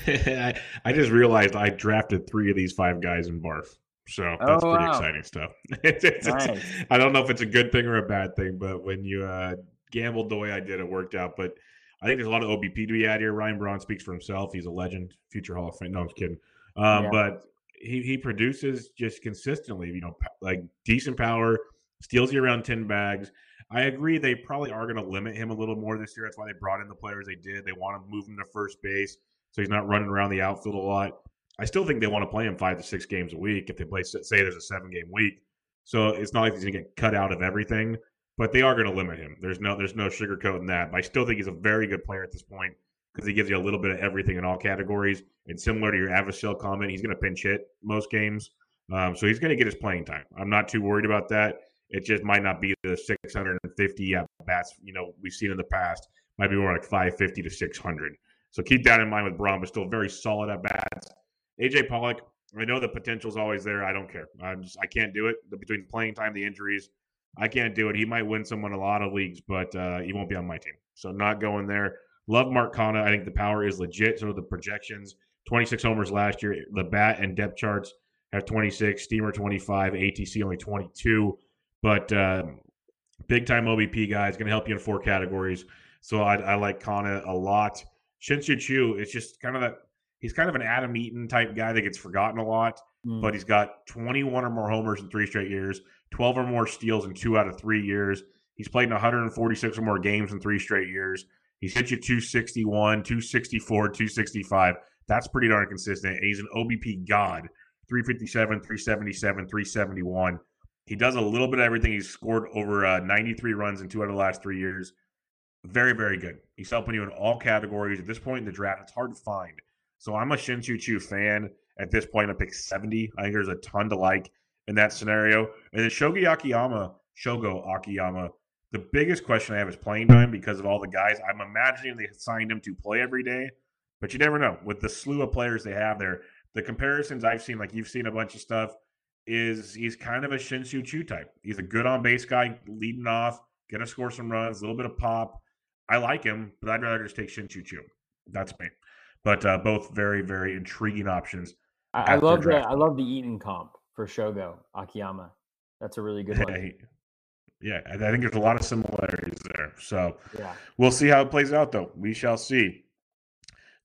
I, (laughs) I just realized I drafted three of these five guys in Barf. So that's oh, pretty wow. exciting stuff. (laughs) it's, it's, nice. I don't know if it's a good thing or a bad thing, but when you uh, gambled the way I did, it worked out. But I think there's a lot of OBP to be had here. Ryan Braun speaks for himself. He's a legend, future Hall of Fame. No, I'm just kidding. Um, yeah. But he, he produces just consistently, you know, like decent power, steals you around 10 bags. I agree they probably are going to limit him a little more this year. That's why they brought in the players they did. They want to move him to first base so he's not running around the outfield a lot. I still think they want to play him five to six games a week if they play, say, there's a seven game week. So it's not like he's going to get cut out of everything, but they are going to limit him. There's no there's no sugarcoating that. But I still think he's a very good player at this point because he gives you a little bit of everything in all categories. And similar to your Avisail comment, he's going to pinch hit most games. Um, so he's going to get his playing time. I'm not too worried about that. It just might not be the 650 at bats you know we've seen in the past. Might be more like 550 to 600. So keep that in mind with Braun, but still very solid at bats. AJ Pollock, I know the potential's always there. I don't care. I just I can't do it between playing time, the injuries. I can't do it. He might win someone a lot of leagues, but uh, he won't be on my team. So not going there. Love Mark Canha. I think the power is legit. So the projections, 26 homers last year. The bat and depth charts have 26, Steamer 25, ATC only 22. But uh, big time OBP guy is going to help you in four categories. So I, I like Canha a lot. Shin-Soo Choo is just kind of that he's kind of an Adam Eaton type guy that gets forgotten a lot, mm. but he's got 21 or more homers in three straight years, 12 or more steals in two out of three years. He's played in 146 or more games in three straight years. He's hit you 261, 264, 265. That's pretty darn consistent. And he's an OBP god 357, 377, 371. He does a little bit of everything. He's scored over uh, 93 runs in two out of the last three years. Very, very good. He's helping you in all categories. At this point in the draft, it's hard to find so I'm a Shin Choo fan at this point. I pick 70. I think there's a ton to like in that scenario. And then Shogo Akiyama, Shogo Akiyama, the biggest question I have is playing time because of all the guys. I'm imagining they signed him to play every day, but you never know. With the slew of players they have there, the comparisons I've seen, like you've seen a bunch of stuff, is he's kind of a Shin-Soo Choo type. He's a good on base guy, leading off, gonna score some runs, a little bit of pop. I like him, but I'd rather just take Shin-Soo Choo. That's me but uh, both very very intriguing options. I, I love the I love the Eaton comp for Shogo Akiyama. That's a really good one. (laughs) yeah, I think there's a lot of similarities there. So yeah. we'll see how it plays out, though. We shall see.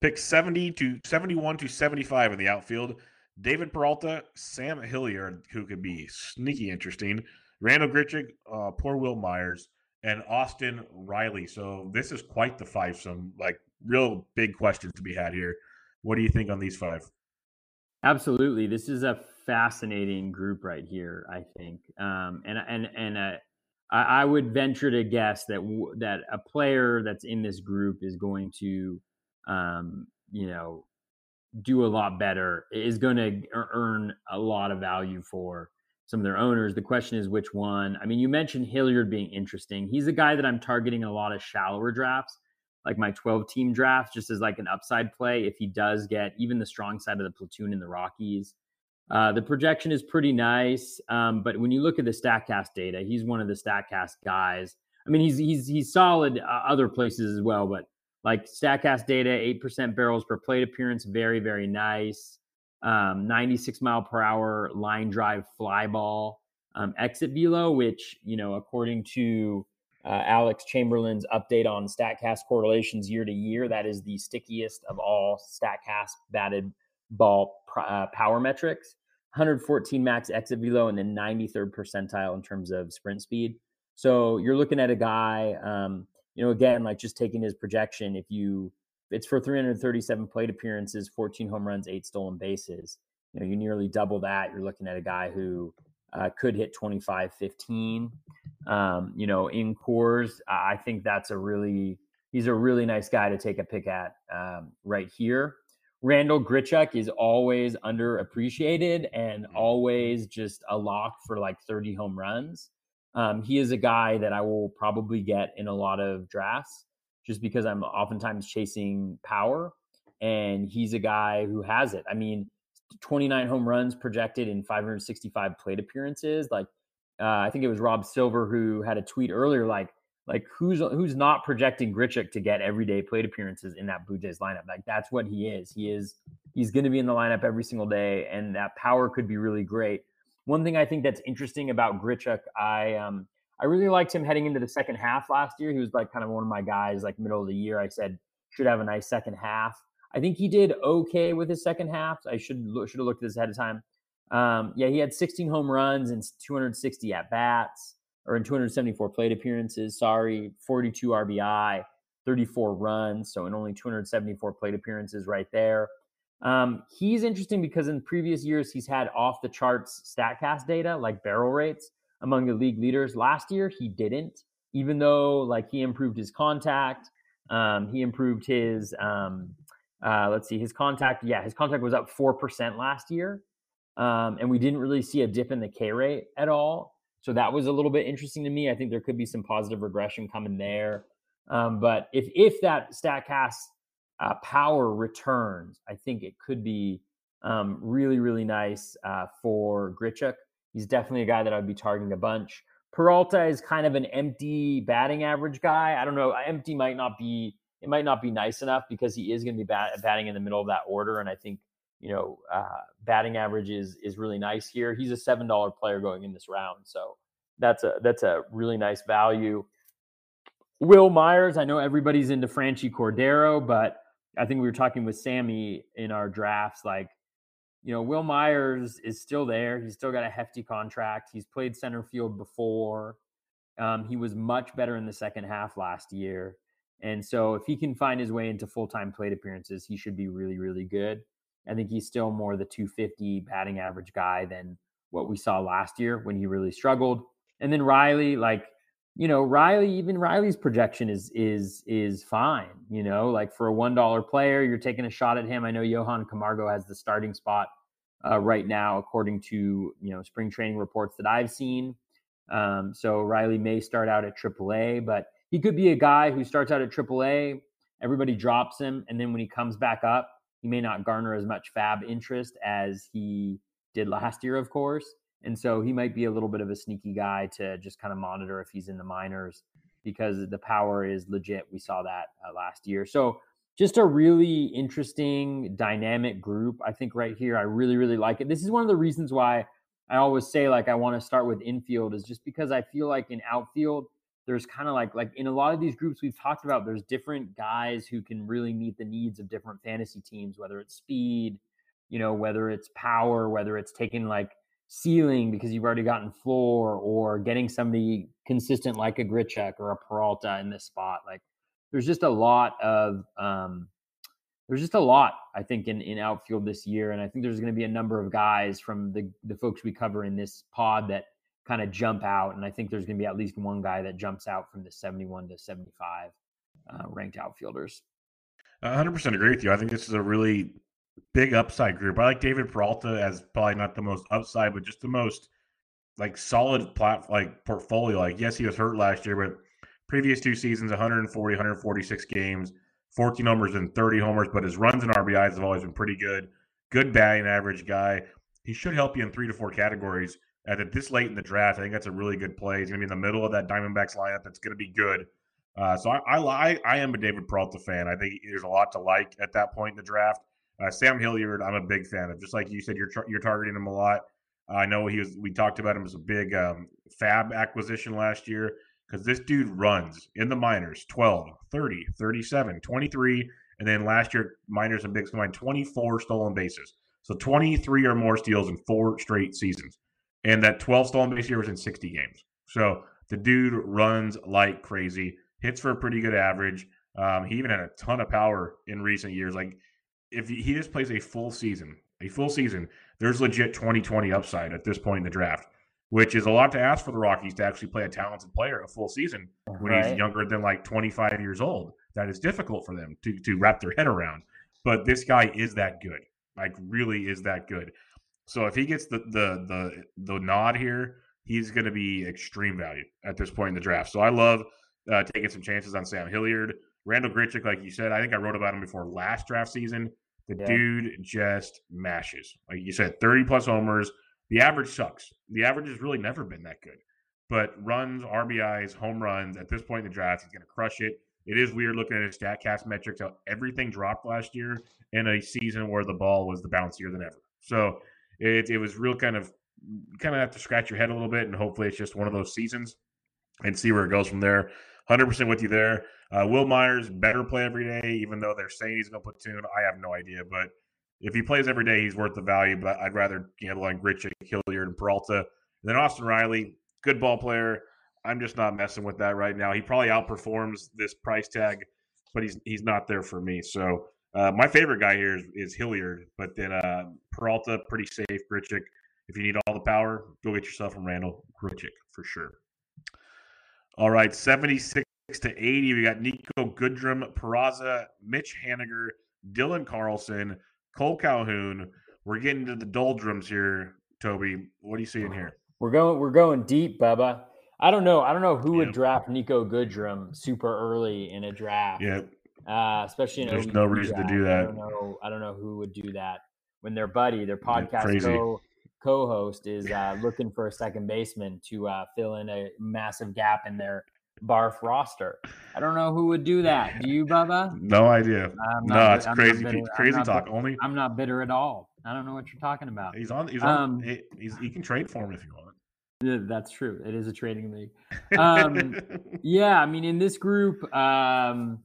Pick 70 to 71 to 75 in the outfield. David Peralta, Sam Hilliard, who could be sneaky interesting. Randal Grichuk, uh, poor Wil Myers, and Austin Riley. So this is quite the five. Some like real big questions to be had here. What do you think on these five? Absolutely, this is a fascinating group right here. I think, um, and and and uh, I, I would venture to guess that w- that a player that's in this group is going to, um, you know, do a lot better. Is going to earn a lot of value for some of their owners. The question is which one. I mean, you mentioned Hilliard being interesting. He's a guy that I'm targeting in a lot of shallower drafts like my 12 team draft just as like an upside play if he does get even the strong side of the platoon in the Rockies. Uh, the projection is pretty nice, um, but when you look at the Statcast data, he's one of the Statcast guys. I mean, he's he's he's solid uh, other places as well, but like Statcast data, eight percent barrels per plate appearance, very very nice. Um, 96 mile per hour line drive fly ball um, exit velo, which you know according to uh, Alex Chamberlain's update on StatCast correlations year to year. That is the stickiest of all StatCast batted ball uh, power metrics. 114 max exit velo and then 93rd percentile in terms of sprint speed. So you're looking at a guy, um, you know, again, like just taking his projection. If you, it's for 337 plate appearances, 14 home runs, eight stolen bases. You know, you nearly double that. You're looking at a guy who uh, could hit 25 15 um, you know in cores i think that's a really he's a really nice guy to take a pick at um, right here randal grichuk is always underappreciated and mm-hmm. always just a lock for like 30 home runs um, he is a guy that i will probably get in a lot of drafts just because i'm oftentimes chasing power and he's a guy who has it i mean 29 home runs projected in 565 plate appearances. Like, uh, I think it was Rob Silver who had a tweet earlier, like, like who's who's not projecting Grichuk to get everyday plate appearances in that Blue Jays lineup? Like that's what he is. He is he's going to be in the lineup every single day, and that power could be really great. One thing I think that's interesting about Grichuk, I um I really liked him heading into the second half last year. He was like kind of one of my guys, like middle of the year. I said should have a nice second half. I think he did okay with his second half. I should should have looked at this ahead of time. Um, yeah, he had 16 home runs and 260 at bats or in 274 plate appearances. Sorry, 42 RBI, 34 runs. So in only 274 plate appearances, right there. Um, he's interesting because in previous years he's had off the charts Statcast data like barrel rates among the league leaders. Last year he didn't, even though like he improved his contact, um, he improved his um, uh, let's see his contact. Yeah, his contact was up four percent last year, um, and we didn't really see a dip in the K rate at all. So that was a little bit interesting to me. I think there could be some positive regression coming there. Um, but if if that Statcast uh, power returns, I think it could be um, really really nice uh, for Grichuk. He's definitely a guy that I'd be targeting a bunch. Peralta is kind of an empty batting average guy. I don't know. Empty might not be it might not be nice enough because he is going to be bat- batting in the middle of that order, and I think you know, uh, batting average is is really nice here. He's a seven dollar player going in this round, so that's a that's a really nice value. Wil Myers, I know everybody's into Franchy Cordero, but I think we were talking with Sammy in our drafts, like you know, Wil Myers is still there. He's still got a hefty contract. He's played center field before. Um, he was much better in the second half last year. And so if he can find his way into full time plate appearances, he should be really, really good. I think he's still more the 250 batting average guy than what we saw last year when he really struggled. And then Riley, like, you know, Riley, even Riley's projection is is is fine. You know, like for a one dollar player, you're taking a shot at him. I know Johan Camargo has the starting spot uh, right now, according to you know spring training reports that I've seen. Um, so Riley may start out at AAA, but he could be a guy who starts out at AAA. Everybody drops him, and then when he comes back up, he may not garner as much fab interest as he did last year, of course. And so he might be a little bit of a sneaky guy to just kind of monitor if he's in the minors because the power is legit. We saw that uh, last year. So just a really interesting dynamic group. I think right here, I really, really like it. This is one of the reasons why I always say like I want to start with infield is just because I feel like in outfield, there's kind of like like in a lot of these groups we've talked about there's different guys who can really meet the needs of different fantasy teams whether it's speed you know whether it's power whether it's taking like ceiling because you've already gotten floor or getting somebody consistent like a Grichuk or a Peralta in this spot like there's just a lot of um there's just a lot I think in in outfield this year and I think there's going to be a number of guys from the the folks we cover in this pod that kind of jump out. And I think there's going to be at least one guy that jumps out from the 71 to 75 uh, ranked outfielders. 100% agree with you. I think this is a really big upside group. I like David Peralta as probably not the most upside, but just the most like solid plat like portfolio. Like, yes, he was hurt last year, but previous two seasons, 140, 146 games, 14 homers and 30 homers, but his runs and RBIs have always been pretty good. Good batting average guy. He should help you in three to four categories at this late in the draft. I think that's a really good play. He's going to be in the middle of that Diamondbacks lineup. That's going to be good. Uh, so I, I, I am a David Peralta fan. I think there's a lot to like at that point in the draft. Uh, Sam Hilliard, I'm a big fan of. Just like you said, you're you're targeting him a lot. I know he was. We talked about him as a big um, Fab acquisition last year because this dude runs in the minors 12, 30, 37, 23, and then last year minors and bigs combined 24 stolen bases. So 23 or more steals in four straight seasons and that 12 stolen base year was in 60 games. So the dude runs like crazy, hits for a pretty good average. Um, he even had a ton of power in recent years. Like if he just plays a full season, a full season, there's legit 2020 upside at this point in the draft, which is a lot to ask for the Rockies to actually play a talented player a full season when right. he's younger than like 25 years old. That is difficult for them to, to wrap their head around. But this guy is that good. Like really is that good. So if he gets the the the the nod here, he's going to be extreme value at this point in the draft. So I love uh, taking some chances on Sam Hilliard, Randal Grichuk. Like you said, I think I wrote about him before last draft season. The yeah. dude just mashes. Like you said, thirty plus homers. The average sucks. The average has really never been that good. but runs, RBIs, home runs at this point in the draft, he's going to crush it. It is weird looking at his StatCast metrics. How everything dropped last year in a season where the ball was the bouncier than ever. So it, it was real kind of kind of have to scratch your head a little bit, and hopefully it's just one of those seasons and see where it goes from there. 100% with you there. Uh, Wil Myers better play every day, even though they're saying he's going to platoon. I have no idea, but if he plays every day, he's worth the value. But I'd rather handle like Grichuk, Hilliard, and Peralta. And then Austin Riley, good ball player. I'm just not messing with that right now. He probably outperforms this price tag, but he's he's not there for me. So uh, my favorite guy here is, is Hilliard, but then uh, Peralta pretty safe. Grichuk, if you need all the power, go get yourself from Randal Grichuk for sure. All right, 76 to 80. We got Niko Goodrum, Peraza, Mitch Haniger, Dylan Carlson, Cole Calhoun. We're getting to the doldrums here, Toby. What are you seeing here? We're going we're going deep, Bubba. I don't know. I don't know who would draft Niko Goodrum super early in a draft. Yeah. Uh, especially in there's no reason to do that. I don't know. I don't know who would do that when their buddy, their podcast co co-host, is uh, (laughs) looking for a second baseman to uh, fill in a massive gap in their barf roster. I don't know who would do that. Do you, Bubba? No idea. no, it's I'm crazy. Crazy talk. Bitter. Only I'm not bitter at all. I don't know what you're talking about. He's on. He's on. Um, he's, he can trade for him if you want. That's true. It is a trading league. (laughs) Um, yeah, I mean, in this group, um,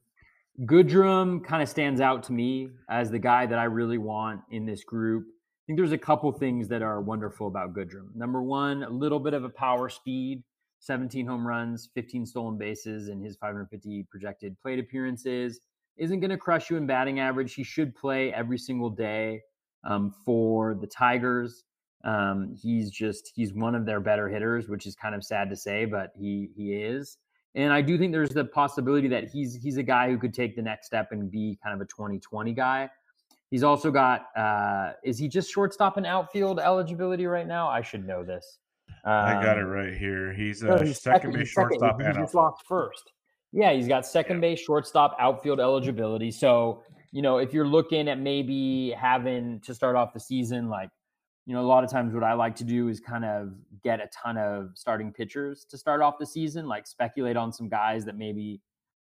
Goodrum kind of stands out to me as the guy that I really want in this group. I think there's a couple things that are wonderful about Goodrum. Number one, a little bit of a power speed, 17 home runs, 15 stolen bases, and his 550 projected plate appearances. Isn't going to crush you in batting average. He should play every single day um, for the Tigers. Um, he's just he's one of their better hitters, which is kind of sad to say, but he he is. And I do think there's the possibility that he's he's a guy who could take the next step and be kind of a 2020 guy. He's also got uh, is he just shortstop and outfield eligibility right now? I should know this. Um, I got it um, right here. He's a no, he's second, base shortstop second. and lost first. Yeah, he's got second yeah. base shortstop outfield eligibility. So you know if you're looking at maybe having to start off the season like you know, a lot of times what I like to do is kind of get a ton of starting pitchers to start off the season, like speculate on some guys that maybe,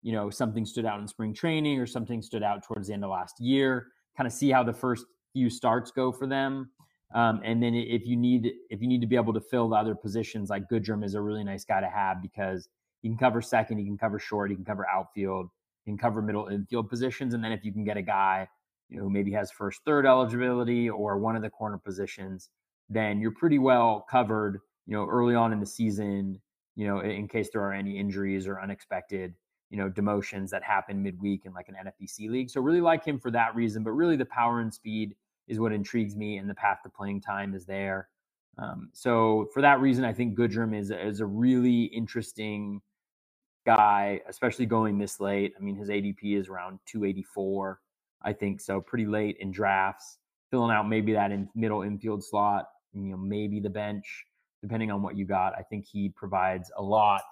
you know, something stood out in spring training or something stood out towards the end of last year, kind of see how the first few starts go for them. Um, and then if you need if you need to be able to fill the other positions, like Goodrum is a really nice guy to have because he can cover second, he can cover short, he can cover outfield, he can cover middle infield positions, and then if you can get a guy you know, who maybe has first, third eligibility or one of the corner positions, then you're pretty well covered, you know, early on in the season, you know, in case there are any injuries or unexpected, you know, demotions that happen midweek in like an NFBC league. So really like him for that reason, but really the power and speed is what intrigues me and the path to playing time is there. Um, so for that reason, I think Goodrum is, is a really interesting guy, especially going this late. I mean, his ADP is around 284. I think so. Pretty late in drafts, filling out maybe that in middle infield slot, you know, maybe the bench, depending on what you got. I think he provides a lot.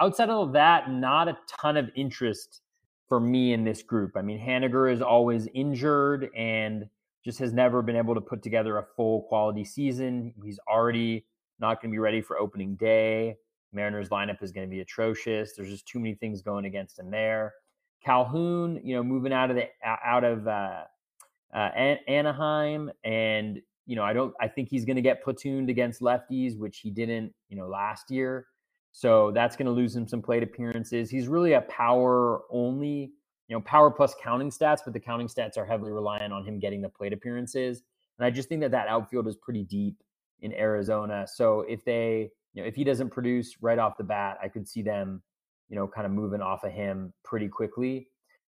Outside of that, not a ton of interest for me in this group. I mean, Haniger is always injured and just has never been able to put together a full quality season. He's already not going to be ready for opening day. Mariners lineup is going to be atrocious. There's just too many things going against him there. Calhoun, you know, moving out of the out of uh, uh, Anaheim, and you know, I don't. I think he's going to get platooned against lefties, which he didn't, you know, last year. So that's going to lose him some plate appearances. He's really a power only, you know, power plus counting stats, but the counting stats are heavily reliant on him getting the plate appearances. And I just think that that outfield is pretty deep in Arizona. So if they, you know, if he doesn't produce right off the bat, I could see them you know, kind of moving off of him pretty quickly.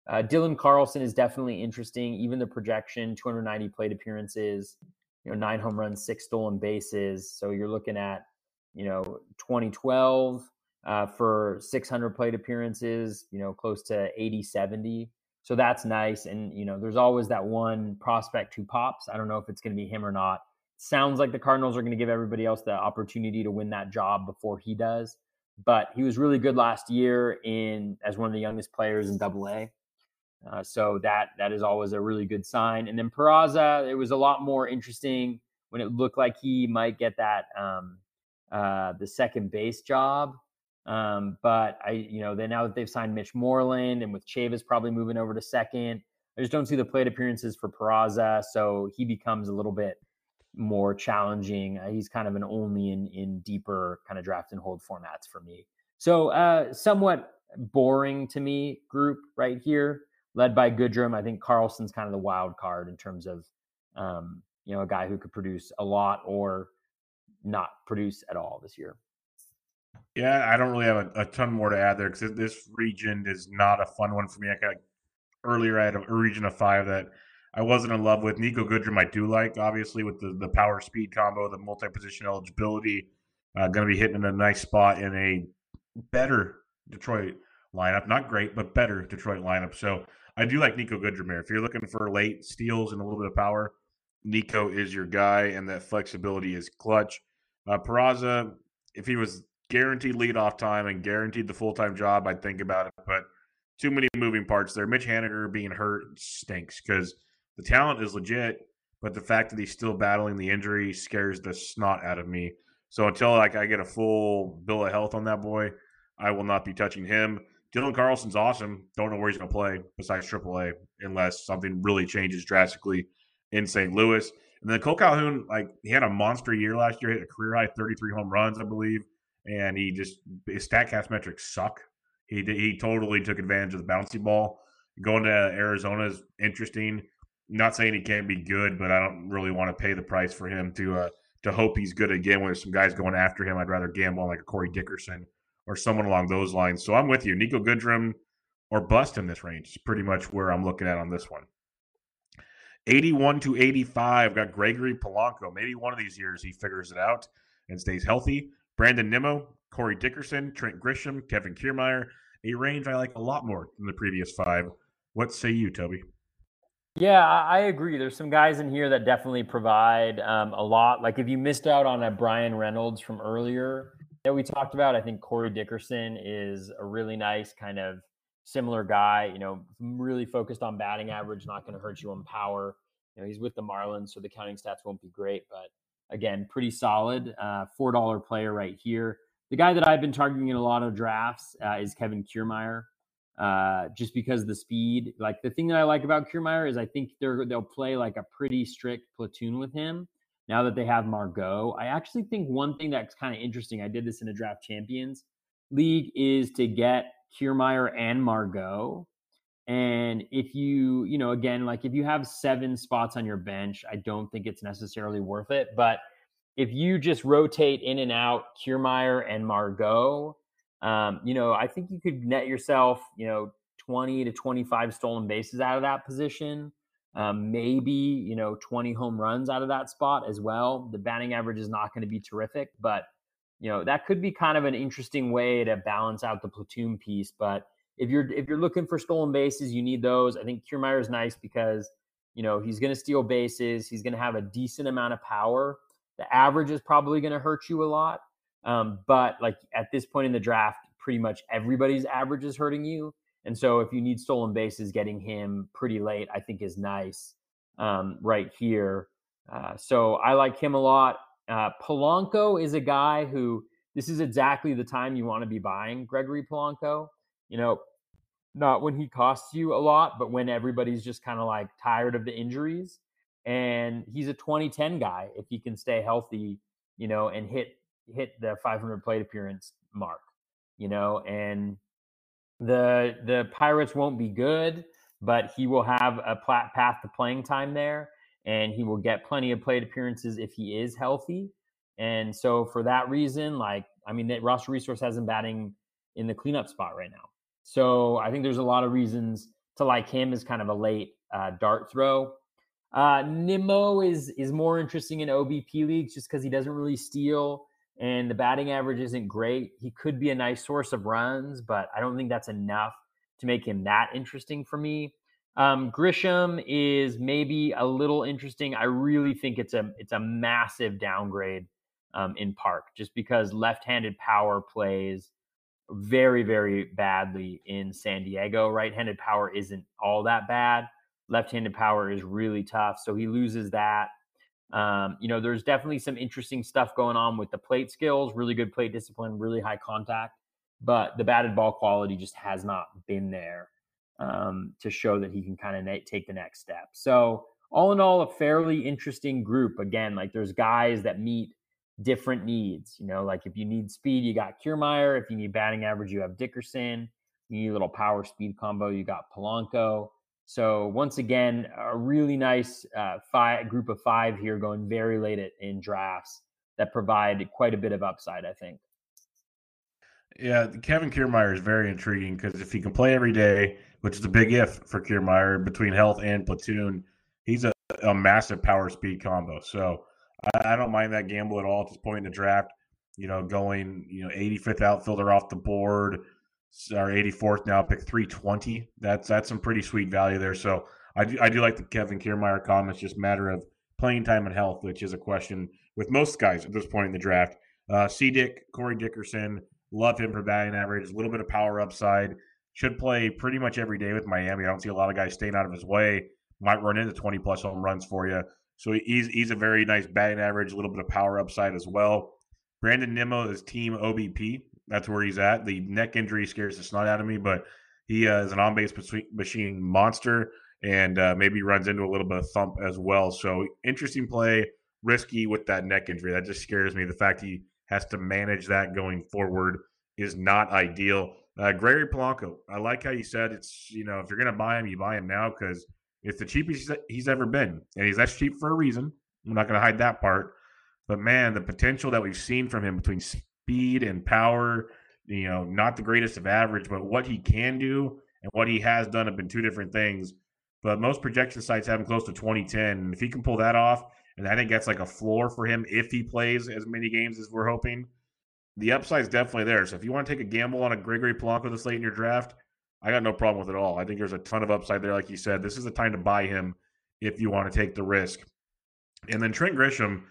Uh, Dylan Carlson is definitely interesting. Even the projection, 290 plate appearances, you know, nine home runs, six stolen bases. So you're looking at, you know, 2012 uh, for 600 plate appearances, you know, close to 80, 70. So that's nice. And, you know, there's always that one prospect who pops. I don't know if it's going to be him or not. Sounds like the Cardinals are going to give everybody else the opportunity to win that job before he does but he was really good last year in as one of the youngest players in Double A. Uh, so that that is always a really good sign. And then Peraza, it was a lot more interesting when it looked like he might get that um, uh, the second base job. Um, but I, you know, then now that they've signed Mitch Moreland and with Chavis probably moving over to second, I just don't see the plate appearances for Peraza. So he becomes a little bit more challenging. Uh, he's kind of an only in in deeper kind of draft and hold formats for me. So uh, somewhat boring to me group right here, led by Goodrum. I think Carlson's kind of the wild card in terms of um, you know a guy who could produce a lot or not produce at all this year. Yeah, I don't really have a, a ton more to add there because this region is not a fun one for me. I got earlier I had a region of five that I wasn't in love with. Niko Goodrum, I do like, obviously, with the, the power speed combo, the multi position eligibility. Uh, going to be hitting in a nice spot in a better Detroit lineup. Not great, but better Detroit lineup. So I do like Niko Goodrum here. If you're looking for late steals and a little bit of power, Niko is your guy, and that flexibility is clutch. Uh, Peraza, if he was guaranteed leadoff time and guaranteed the full time job, I'd think about it. But too many moving parts there. Mitch Haniger being hurt stinks because the talent is legit, but the fact that he's still battling the injury scares the snot out of me. So until like I get a full bill of health on that boy, I will not be touching him. Dylan Carlson's awesome. Don't know where he's going to play besides AAA unless something really changes drastically in St. Louis. And then Cole Calhoun, like he had a monster year last year, hit a career high 33 home runs, I believe, and he just his Statcast metrics suck. He he totally took advantage of the bouncy ball. Going to Arizona is interesting. Not saying he can't be good, but I don't really want to pay the price for him to uh, to hope he's good again. When there's some guys going after him, I'd rather gamble on like a Corey Dickerson or someone along those lines. So I'm with you, Niko Goodrum or bust in this range. Is pretty much where I'm looking at on this one. 81 to 85, got Gregory Polanco. Maybe one of these years he figures it out and stays healthy. Brandon Nimmo, Corey Dickerson, Trent Grisham, Kevin Kiermaier, a range I like a lot more than the previous five. What say you, Toby? Yeah, I agree. There's some guys in here that definitely provide um, a lot. Like if you missed out on a Bryan Reynolds from earlier that we talked about, I think Corey Dickerson is a really nice kind of similar guy. You know, really focused on batting average, not going to hurt you on power. You know, he's with the Marlins, so the counting stats won't be great, but again, pretty solid. Uh, Four dollar player right here. The guy that I've been targeting in a lot of drafts uh, is Kevin Kiermaier, uh, just because the speed. Like the thing that I like about Kiermaier is I think they're they'll play like a pretty strict platoon with him now that they have Margot. I actually think one thing that's kind of interesting. I did this in a draft champions league is to get Kiermaier and Margot. And if you, you know, again, like if you have seven spots on your bench, I don't think it's necessarily worth it. But if you just rotate in and out Kiermaier and Margot, um, you know, I think you could net yourself, you know, 20 to 25 stolen bases out of that position. Um, maybe, you know, 20 home runs out of that spot as well. The batting average is not going to be terrific, but, you know, that could be kind of an interesting way to balance out the platoon piece. But if you're if you're looking for stolen bases, you need those. I think Kiermaier is nice because, you know, he's going to steal bases. He's going to have a decent amount of power the average is probably going to hurt you a lot. Um, but like at this point in the draft, pretty much everybody's average is hurting you. And so if you need stolen bases, getting him pretty late, I think is nice um, right here. Uh, so I like him a lot. Uh, Polanco is a guy who this is exactly the time you want to be buying Gregory Polanco. You know, not when he costs you a lot, but when everybody's just kind of like tired of the injuries and he's a 2010 guy if he can stay healthy, you know, and hit hit the 500 plate appearance mark, you know, and the the Pirates won't be good, but he will have a path to playing time there, and he will get plenty of plate appearances if he is healthy. And so for that reason, like I mean, that roster resource has him batting in the cleanup spot right now. So I think there's a lot of reasons to like him as kind of a late uh, dart throw. Uh, Nimmo is is more interesting in OBP leagues just because he doesn't really steal and the batting average isn't great. He could be a nice source of runs, but I don't think that's enough to make him that interesting for me. Um, Grisham is maybe a little interesting. I really think it's a it's a massive downgrade um, in Park just because left-handed power plays very very badly in San Diego. Right-handed power isn't all that bad left-handed power is really tough. So he loses that. Um, you know, there's definitely some interesting stuff going on with the plate skills, really good plate discipline, really high contact, but the batted ball quality just has not been there um, to show that he can kind of na- take the next step. So, all in all, a fairly interesting group. Again, like there's guys that meet different needs. You know, like if you need speed, you got Kiermaier. If you need batting average, you have Dickerson. You need a little power speed combo, you got Polanco. So once again, a really nice uh, five group of five here, going very late at, in drafts that provide quite a bit of upside. I think. Yeah, Kevin Kiermaier is very intriguing because if he can play every day, which is a big if for Kiermaier between health and platoon, he's a, a massive power speed combo. So I, I don't mind that gamble at all at this point in the draft. You know, going you know 85th outfielder off the board, our 84th now, pick 320. That's that's some pretty sweet value there. So I do, I do like the Kevin Kiermaier comments. Just matter of playing time and health, which is a question with most guys at this point in the draft. Uh, C. Dick, Corey Dickerson, love him for batting average. A little bit of power upside. Should play pretty much every day with Miami. I don't see a lot of guys staying out of his way. Might run into 20 plus home runs for you. So he's he's a very nice batting average, a little bit of power upside as well. Brandon Nimmo is team OBP. That's where he's at. The neck injury scares the snot out of me, but he uh, is an on base machine monster and uh, maybe runs into a little bit of thump as well. So interesting play, risky with that neck injury. That just scares me. The fact he has to manage that going forward is not ideal. Uh, Gregory Polanco, I like how you said it's, you know, if you're to buy him, you buy him now because it's the cheapest he's ever been. And he's that's cheap for a reason. I'm not to hide that part. But man, the potential that we've seen from him between speed and power, you know, not the greatest of average, but what he can do and what he has done have been two different things. But most projection sites have him close to 2010. And if he can pull that off, and I think that's like a floor for him if he plays as many games as we're hoping, the upside's definitely there. So if you want to take a gamble on a Gregory Polanco this late in your draft, I got no problem with it all. I think there's a ton of upside there, like you said. This is the time to buy him if you want to take the risk. And then Trent Grisham,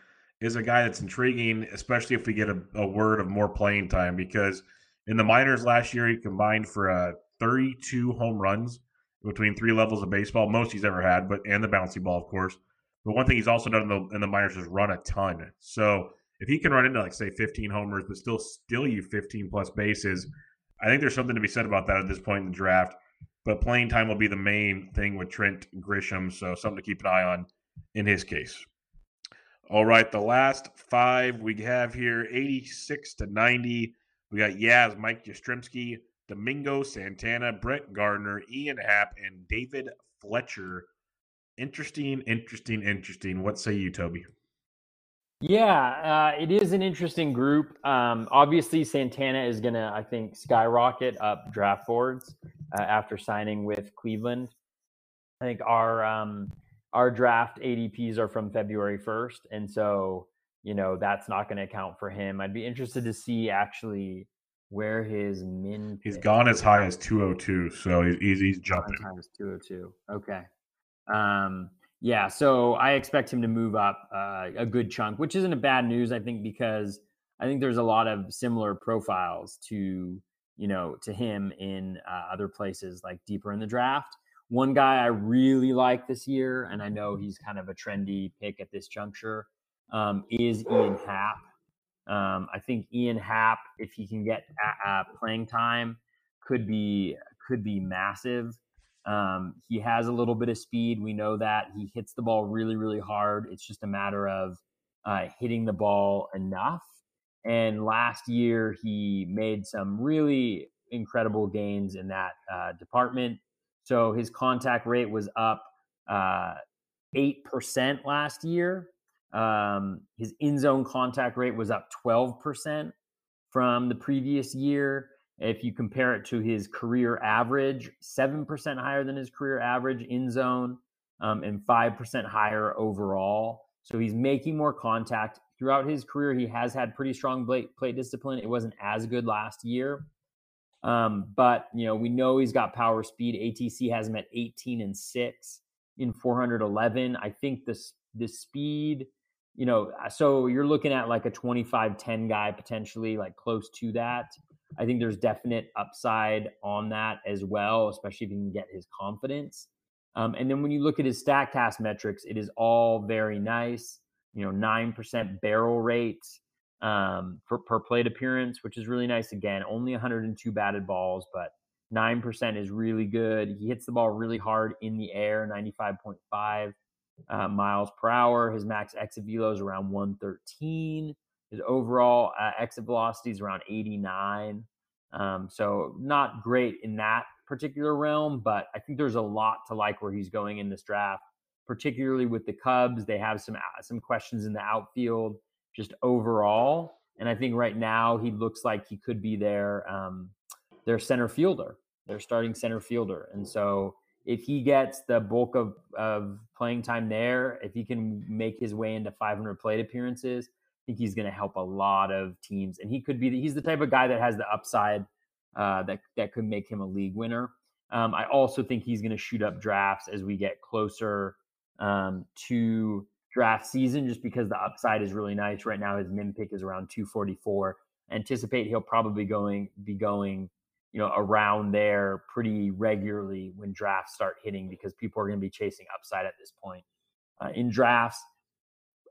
is a guy that's intriguing, especially if we get a, a word of more playing time. Because in the minors last year, he combined for uh, 32 home runs between three levels of baseball, most he's ever had, but and the bouncy ball, of course. But one thing he's also done in the, in the minors is run a ton. So if he can run into like say 15 homers, but still steal you 15 plus bases, I think there's something to be said about that at this point in the draft. But playing time will be the main thing with Trent Grisham, so something to keep an eye on in his case. All right, the last five we have here 86 to 90. We got Yaz, Mike Yastrzemski, Domingo Santana, Brett Gardner, Ian Happ, and David Fletcher. Interesting, interesting, interesting. What say you, Toby? Yeah, uh, it is an interesting group. Um, obviously, Santana is going to, I think, skyrocket up draft boards uh, after signing with Cleveland. I think our um, our draft ADPs are from February 1st. And so, you know, that's not going to account for him. I'd be interested to see actually where his min. He's gone as high as 202. So he's, he's jumping. As high as 202. Okay. Um, yeah. So I expect him to move up uh, a good chunk, which isn't a bad news, I think, because I think there's a lot of similar profiles to, you know, to him in uh, other places like deeper in the draft. One guy I really like this year, and I know he's kind of a trendy pick at this juncture, um, is Ian Happ. Um, I think Ian Happ, if he can get uh, playing time, could be could be massive. Um, he has a little bit of speed. We know that he hits the ball really, really hard. It's just a matter of uh, hitting the ball enough. And last year, he made some really incredible gains in that uh, department. So his contact rate was up uh, 8% last year. Um, his in zone contact rate was up 12% from the previous year. If you compare it to his career average, 7% higher than his career average in zone um, and 5% higher overall. So he's making more contact. Throughout his career, he has had pretty strong plate, plate discipline. It wasn't as good last year. Um, but you know, we know he's got power speed. ATC has him at 18 and six in 411. I think this the speed, you know, uh, so you're looking at like a 25-10 guy potentially, like close to that. I think there's definite upside on that as well, especially if you can get his confidence. Um, and then when you look at his Statcast metrics, it is all very nice. you know, 9% barrel rate um, per, per plate appearance, which is really nice. Again, only 102 batted balls, but 9% is really good. He hits the ball really hard in the air, 95.5 uh, miles per hour. His max exit velo is around 113. His overall uh, exit velocity is around 89. Um, so not great in that particular realm, but I think there's a lot to like where he's going in this draft, particularly with the Cubs. They have some uh, some questions in the outfield, just overall. And I think right now he looks like he could be their um, their center fielder, their starting center fielder. And so if he gets the bulk of, of playing time there, if he can make his way into 500 plate appearances, I think he's going to help a lot of teams. And he could be, the, he's the type of guy that has the upside uh, that, that could make him a league winner. Um, I also think he's going to shoot up drafts as we get closer um, to draft season, just because the upside is really nice. Right now, his min pick is around 244. Anticipate he'll probably going be going you know, around there pretty regularly when drafts start hitting because people are going to be chasing upside at this point uh, in drafts.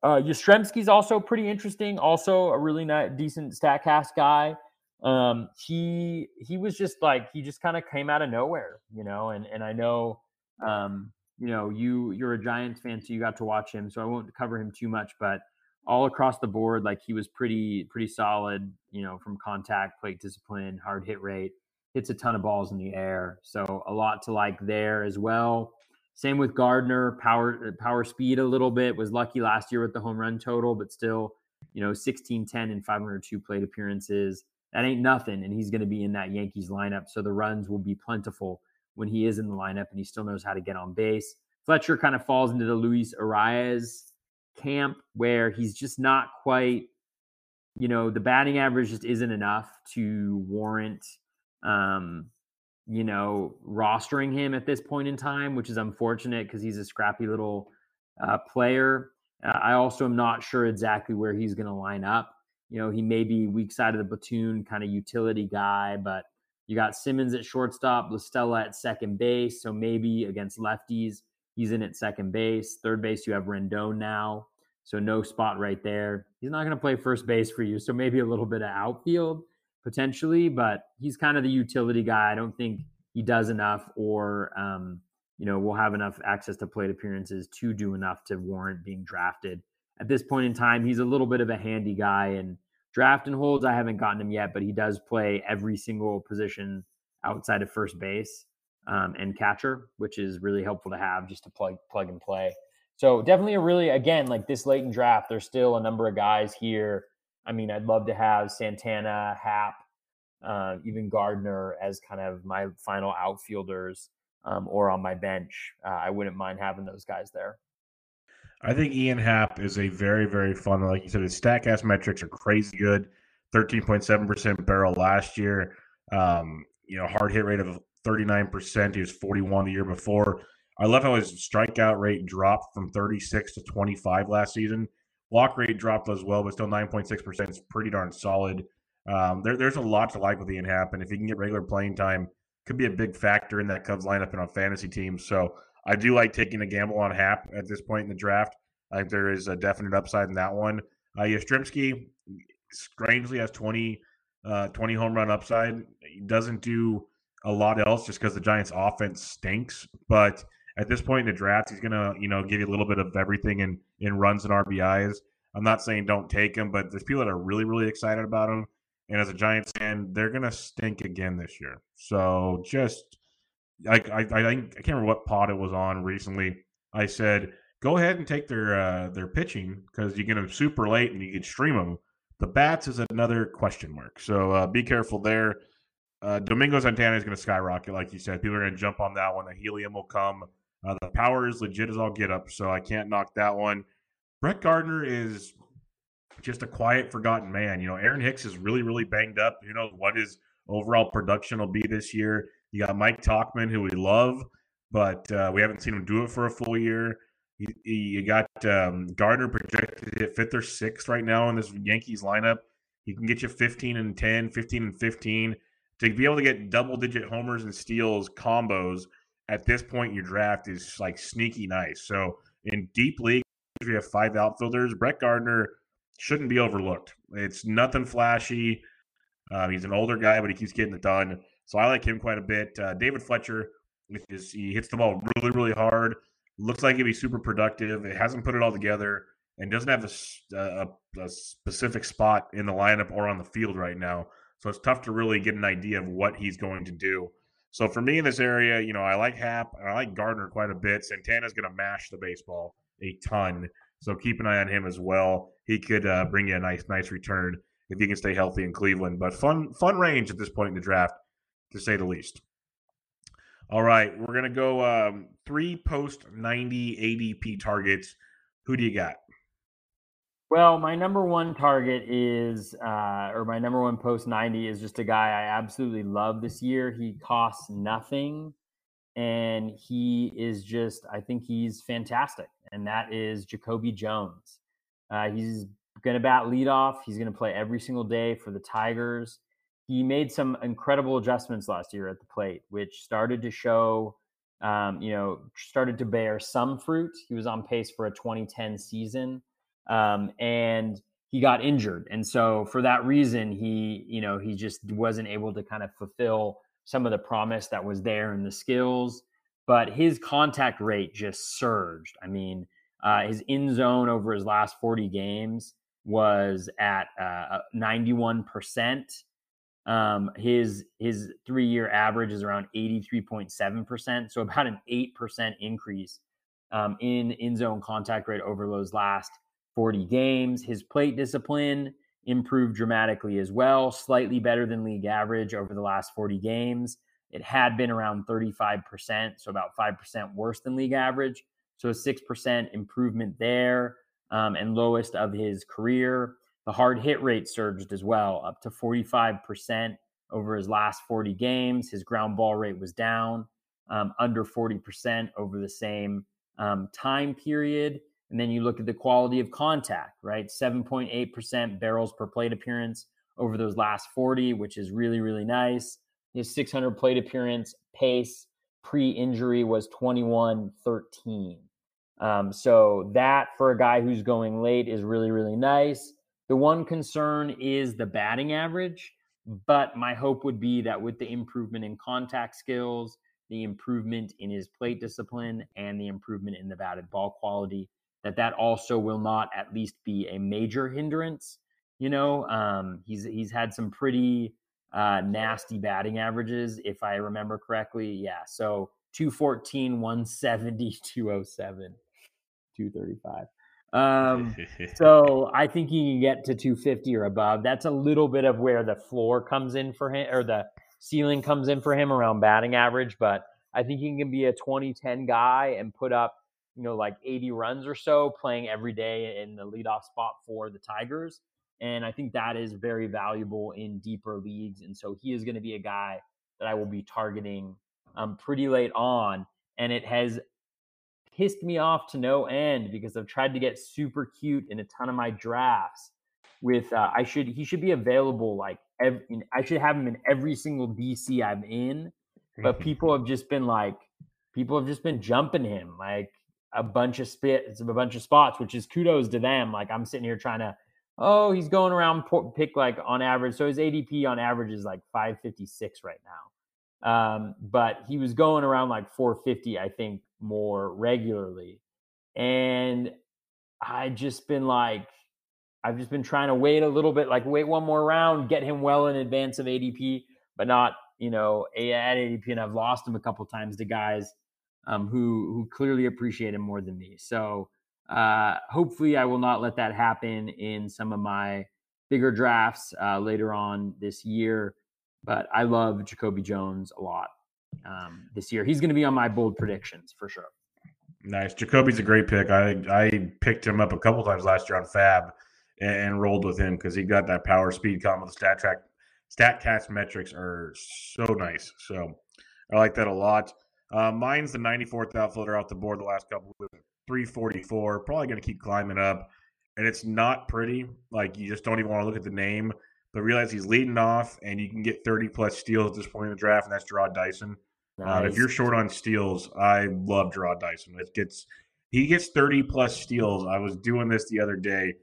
Uh, Yastrzemski's also pretty interesting. Also a really nice, decent Statcast guy. Um, he he was just like he just kind of came out of nowhere, you know. And and I know, um, you know, you you're a Giants fan, so you got to watch him. So I won't cover him too much, but all across the board, like he was pretty pretty solid, you know, from contact, plate discipline, hard hit rate hits a ton of balls in the air. So a lot to like there as well. Same with Gardner, power power speed a little bit. Was lucky last year with the home run total, but still, you know, 16, 10, and 502 plate appearances. That ain't nothing. And he's going to be in that Yankees lineup. So the runs will be plentiful when he is in the lineup and he still knows how to get on base. Fletcher kind of falls into the Luis Arraez camp where he's just not quite, you know, the batting average just isn't enough to warrant um, you know, rostering him at this point in time, which is unfortunate because he's a scrappy little uh, player. Uh, I also am not sure exactly where he's going to line up. You know, he may be weak side of the platoon, kind of utility guy, but you got Simmons at shortstop, La Stella at second base. So maybe against lefties, he's in at second base. Third base, you have Rendon now. So no spot right there. He's not going to play first base for you. So maybe a little bit of outfield potentially, but he's kind of the utility guy. I don't think he does enough or, um, you know, will have enough access to plate appearances to do enough to warrant being drafted. At this point in time, he's a little bit of a handy guy and draft and holds. I haven't gotten him yet, but he does play every single position outside of first base um, and catcher, which is really helpful to have just to plug plug and play. So definitely a really again like this late in draft, there's still a number of guys here I mean, I'd love to have Santana, Happ, uh, even Gardner as kind of my final outfielders um, or on my bench. Uh, I wouldn't mind having those guys there. I think Ian Happ is a very, very fun. Like you said, his Statcast metrics are crazy good. 13.7% barrel last year. Um, you know, hard hit rate of 39%. He was 41 the year before. I love how his strikeout rate dropped from 36 to 25 last season. Walk rate dropped as well, but still 9.6% is pretty darn solid. Um, there, there's a lot to like with Ian Happ, and if he can get regular playing time, could be a big factor in that Cubs lineup and on fantasy teams. So I do like taking a gamble on Happ at this point in the draft. I think there is a definite upside in that one. Uh, Yastrzemski strangely has 20, uh, 20 home run upside. He doesn't do a lot else just because the Giants' offense stinks, but at this point in the draft, he's gonna you know give you a little bit of everything in in runs and RBIs. I'm not saying don't take him, but there's people that are really really excited about him. And as a Giants fan, they're gonna stink again this year. So just like I, I, I can't remember what pod it was on recently. I said go ahead and take their uh, their pitching because you get them super late and you can stream them. The bats is another question mark. So uh, be careful there. Uh, Domingo Santana is going to skyrocket, like you said. People are going to jump on that one. The helium will come. Uh, the power is legit as all get up, so I can't knock that one. Brett Gardner is just a quiet, forgotten man. You know, Aaron Hicks is really, really banged up. Who knows what his overall production will be this year? You got Mike Tauchman, who we love, but uh, we haven't seen him do it for a full year. You, you got um, Gardner projected hit fifth or sixth right now in this Yankees lineup. He can get you 15 and 10, 15 and 15. To be able to get double digit homers and steals combos – at this point in your draft is like sneaky nice. So in deep league, we have five outfielders. Brett Gardner shouldn't be overlooked. It's nothing flashy. Uh, he's an older guy, but he keeps getting it done. So I like him quite a bit. Uh, David Fletcher, is, he hits the ball really, really hard. Looks like he'd be super productive. It hasn't put it all together and doesn't have a, a, a, specific spot in the lineup or on the field right now. So it's tough to really get an idea of what he's going to do. So for me in this area, you know, I like Happ and I like Gardner quite a bit. Santana's going to mash the baseball a ton. So keep an eye on him as well. He could uh, bring you a nice, nice return if he can stay healthy in Cleveland. But fun, fun range at this point in the draft, to say the least. All right, we're gonna go um, three post ninety ADP targets. Who do you got? Well, my number one target is, uh, or my number one post 90 is just a guy I absolutely love this year. He costs nothing and he is just, I think he's fantastic. And that is Jacoby Jones. Uh, he's going to bat leadoff. He's going to play every single day for the Tigers. He made some incredible adjustments last year at the plate, which started to show, um, you know, started to bear some fruit. He was on pace for a 2010 season um, and he got injured, and so for that reason, he you know he just wasn't able to kind of fulfill some of the promise that was there in the skills. But his contact rate just surged. I mean, uh, his in zone over his last 40 games was at uh, 91%. Um, his his three year average is around 83.7%. So about an 8% increase um, in in zone contact rate over those last 40 games. His plate discipline improved dramatically as well, slightly better than league average over the last 40 games. It had been around 35%, so about 5% worse than league average. So a 6% improvement there um, and lowest of his career. The hard hit rate surged as well, up to 45% over his last 40 games. His ground ball rate was down um, under 40% over the same um, time period. And then you look at the quality of contact, right? 7.8% barrels per plate appearance over those last 40, which is really, really nice. His 600 plate appearance pace pre injury was 21 13. Um, so that for a guy who's going late is really, really nice. The one concern is the batting average, but my hope would be that with the improvement in contact skills, the improvement in his plate discipline, and the improvement in the batted ball quality, that that also will not at least be a major hindrance. You know, um, he's he's had some pretty uh, nasty batting averages, if I remember correctly. Yeah, so 214, 170, (laughs) 207, 235. Um, (laughs) so I think he can get to 250 or above. That's a little bit of where the floor comes in for him, or the ceiling comes in for him around batting average. But I think he can be a 2010 guy and put up you know, like 80 runs or so playing every day in the leadoff spot for the Tigers. And I think that is very valuable in deeper leagues. And so he is going to be a guy that I will be targeting um, pretty late on. And it has pissed me off to no end because I've tried to get super cute in a ton of my drafts. With uh, I should he should be available like every, I should have him in every single DC I'm in, but people have just been like people have just been jumping him like a bunch of spits, a bunch of spots, which is kudos to them. Like I'm sitting here trying to, oh, he's going around pick like on average. So his ADP on average is like 556 right now. Um, but he was going around like 450, I think, more regularly. And I just been like, I've just been trying to wait a little bit, like wait one more round, get him well in advance of ADP, but not, you know, at ADP. And I've lost him a couple times to guys um, who who clearly appreciate him more than me. So uh, hopefully, I will not let that happen in some of my bigger drafts uh, later on this year. But I love Jacoby Jones a lot um, this year. He's going to be on my bold predictions for sure. Nice, Jacoby's a great pick. I I picked him up a couple times last year on FAAB and, rolled with him because he got that power speed combo. The stat track, stat Statcast metrics are so nice. So I like that a lot. Uh, mine's the 94th outfielder off the board the last couple with 344. Probably going to keep climbing up. And it's not pretty. Like, you just don't even want to look at the name. But realize he's leading off, and you can get 30 plus steals at this point in the draft, and that's Jarrod Dyson. Nice. Uh, if you're short on steals, I love Jarrod Dyson. It gets he gets 30 plus steals. I was doing this the other day.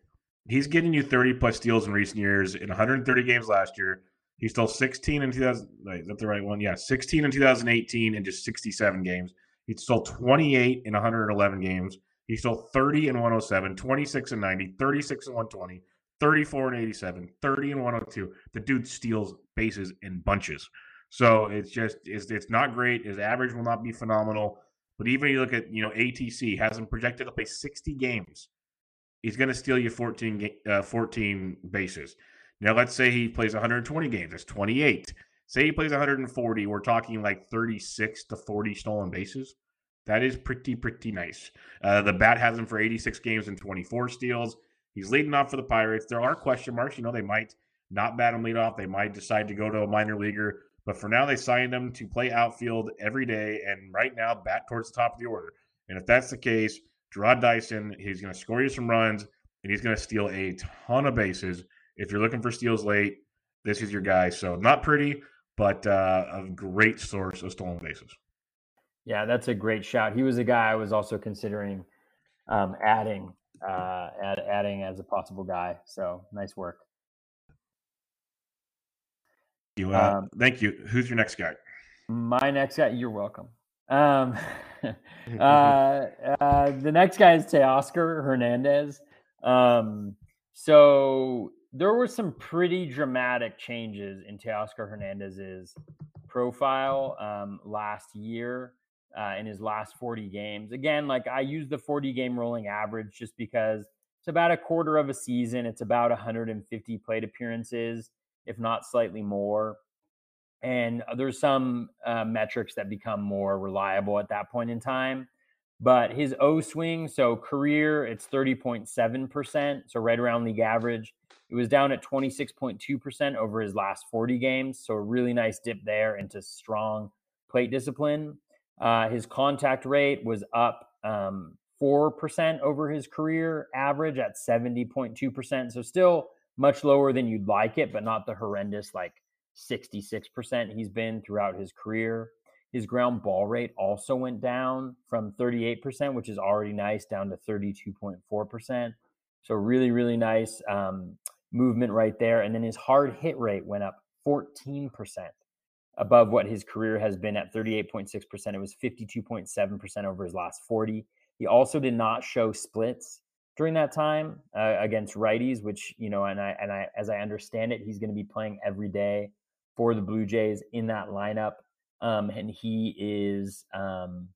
He's getting you 30 plus steals in recent years. In 130 games last year, he stole 16 in 2000. Wait, is that the right one? Yeah, 16 in 2018 in just 67 games. He stole 28 in 111 games. He stole 30 and 107, 26 and 90, 36 and 120, 34 and 87, 30 and 102. The dude steals bases in bunches. So it's just it's, it's not great. His average will not be phenomenal. But even you look at you know ATC has him projected to play 60 games. He's going to steal you 14 uh, 14 bases. Now let's say he plays 120 games. That's 28. Say he plays 140. We're talking like 36 to 40 stolen bases. That is pretty pretty nice. Uh, the bat has him for 86 games and 24 steals. He's leading off for the Pirates. There are question marks. You know they might not bat him lead off. They might decide to go to a minor leaguer. But for now, they signed him to play outfield every day and right now bat towards the top of the order. And if that's the case, Jarrod Dyson, he's going to score you some runs and he's going to steal a ton of bases. If you're looking for steals late, this is your guy. So not pretty, but uh, a great source of stolen bases. Yeah, that's a great shout. He was a guy I was also considering um, adding, uh, add, adding as a possible guy. So nice work. You, uh, um, thank you. Who's your next guy? My next guy. You're welcome. Um, (laughs) (laughs) uh, uh, the next guy is Teoscar Hernandez. Um, so there were some pretty dramatic changes in Teoscar Hernandez's profile um, last year uh, in his last 40 games. Again, like I use the 40 game rolling average just because it's about a quarter of a season. It's about 150 plate appearances if not slightly more. And there's some uh, metrics that become more reliable at that point in time. But his O swing, so career, it's 30.7%, so right around league average. It was down at 26.2% over his last 40 games. So a really nice dip there into strong plate discipline. Uh, his contact rate was up um, 4% over his career average at 70.2%. So still much lower than you'd like it, but not the horrendous like 66% he's been throughout his career. His ground ball rate also went down from 38%, which is already nice, down to 32.4%. So, really, really nice um, movement right there. And then his hard hit rate went up 14% above what his career has been at 38.6%. It was 52.7% over his last 40. He also did not show splits during that time uh, against righties, which you know, and I and I as I understand it, he's going to be playing every day for the Blue Jays in that lineup, um, and he is, um,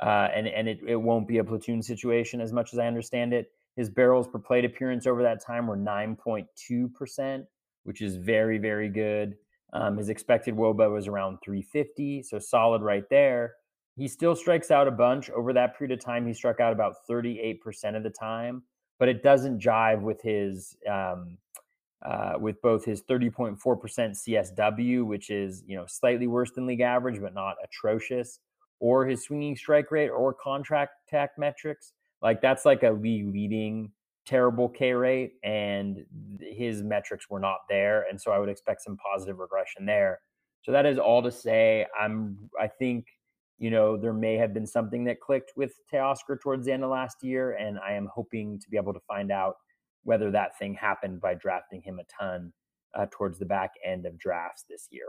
uh, and and it, it won't be a platoon situation as much as I understand it. His barrels per plate appearance over that time were nine point two percent, which is very very good. Um, his expected WOBA was around 350, so solid right there. He still strikes out a bunch. Over that period of time, he struck out about 38% of the time, but it doesn't jive with his um, uh, with both his 30.4% CSW, which is you know slightly worse than league average, but not atrocious, or his swinging strike rate or contract tack metrics. Like that's like a league leading terrible K rate, and his metrics were not there, and so I would expect some positive regression there. So that is all to say. I'm I think you know, there may have been something that clicked with Teoscar towards the end of last year, and I am hoping to be able to find out whether that thing happened by drafting him a ton uh, towards the back end of drafts this year.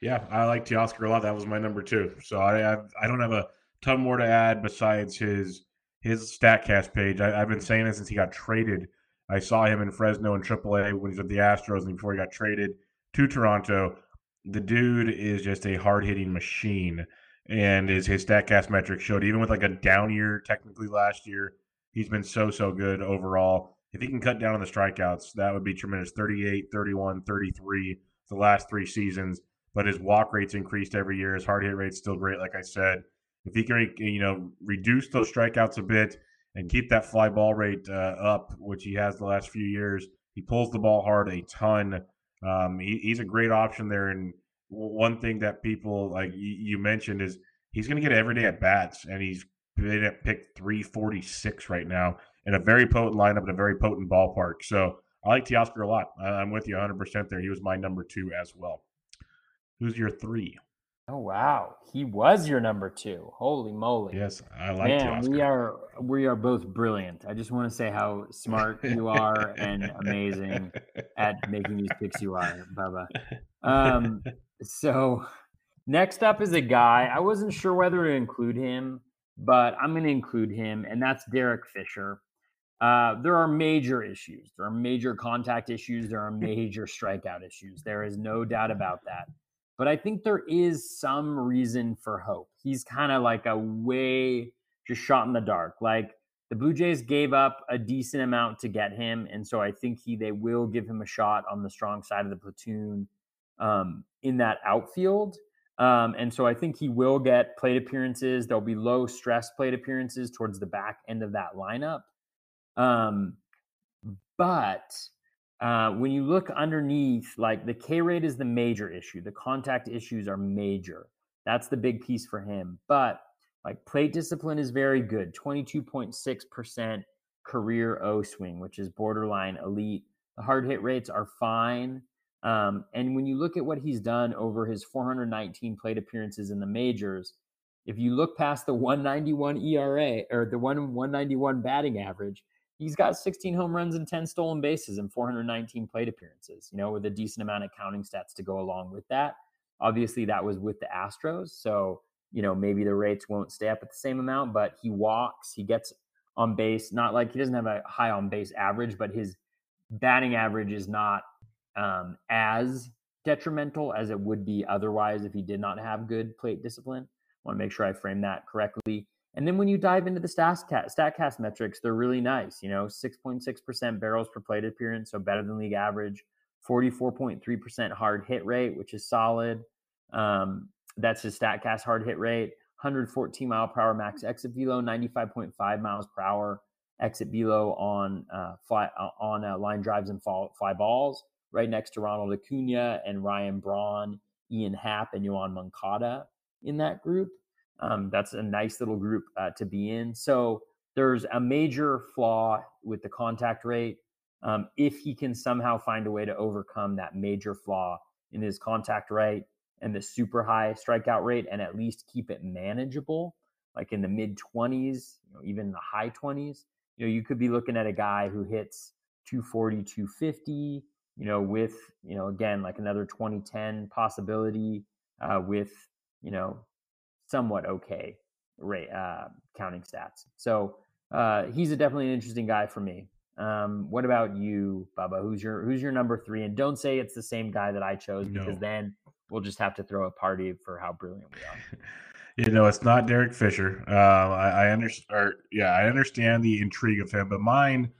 Yeah, I like Teoscar a lot. That was my number two. So I I, I don't have a ton more to add besides his his Statcast page. I, have been saying this since he got traded. I saw him in Fresno in AAA when he was at the Astros, and before he got traded to Toronto the dude is just a hard hitting machine. And his his Statcast metrics showed even with like a down year technically last year, he's been so so good overall. If he can cut down on the strikeouts, that would be tremendous. 38, 31, 33 the last three seasons. But his walk rates increased every year. His hard hit rate's still great, like I said. If he can, you know, reduce those strikeouts a bit and keep that fly ball rate uh, up, which he has the last few years, he pulls the ball hard a ton. Um, he, he's a great option there. And one thing that people like you mentioned is he's going to get everyday at bats, and he's been at pick 346 right now in a very potent lineup in a very potent ballpark. So I like Teoscar a lot. I'm with you 100% there. He was my number two as well. Who's your three? Oh wow, he was your number two. Holy moly! Yes, I like Man, we are we are both brilliant. I just want to say how smart you are (laughs) and amazing at making these picks. You are, Bubba. Um, so next up is a guy. I wasn't sure whether to include him, but I'm going to include him, and that's Derek Fisher. Uh, there are major issues. There are major contact issues. There are major strikeout issues. There is no doubt about that but I think there is some reason for hope. He's kind of like a way just shot in the dark. Like the Blue Jays gave up a decent amount to get him, and so I think he they will give him a shot on the strong side of the platoon um, in that outfield. Um, and so I think he will get plate appearances. There'll be low stress plate appearances towards the back end of that lineup. Um, but uh, when you look underneath, like the K rate is the major issue. The contact issues are major. That's the big piece for him. But like plate discipline is very good 22.6% career O swing, which is borderline elite. The hard hit rates are fine. Um, and when you look at what he's done over his 419 plate appearances in the majors, if you look past the 191 ERA or the 1 191 batting average, he's got 16 home runs and 10 stolen bases and 419 plate appearances, you know, with a decent amount of counting stats to go along with that. Obviously, that was with the Astros. So, you know, maybe the rates won't stay up at the same amount, but he walks, he gets on base, not like he doesn't have a high on base average, but his batting average is not um, as detrimental as it would be otherwise if he did not have good plate discipline. I want to make sure I frame that correctly. And then when you dive into the StatCast, metrics, they're really nice. You know, 6.6% barrels per plate appearance, so better than league average. 44.3% hard hit rate, which is solid. Um, that's his StatCast hard hit rate. 114 mile per hour max exit velo, 95.5 miles per hour exit velo on uh, fly uh, on uh, line drives and fall, fly balls. Right next to Ronald Acuna and Ryan Braun, Ian Happ, and Yoan Moncada in that group. Um, that's a nice little group uh, to be in. So there's a major flaw with the contact rate. Um, if he can somehow find a way to overcome that major flaw in his contact rate and the super high strikeout rate and at least keep it manageable, like in the mid 20s, you know, even the high 20s, you know, you could be looking at a guy who hits 240, 250, you know, with, you know, again, like another 2010 possibility uh, with, you know, somewhat okay rate uh, counting stats. So uh, he's a definitely an interesting guy for me. Um, what about you, Bubba? Who's your who's your number three? And don't say it's the same guy that I chose no. because then we'll just have to throw a party for how brilliant we are. (laughs) you know, it's not Derek Fisher. Uh, I, I understand. Yeah, I understand the intrigue of him, but mine,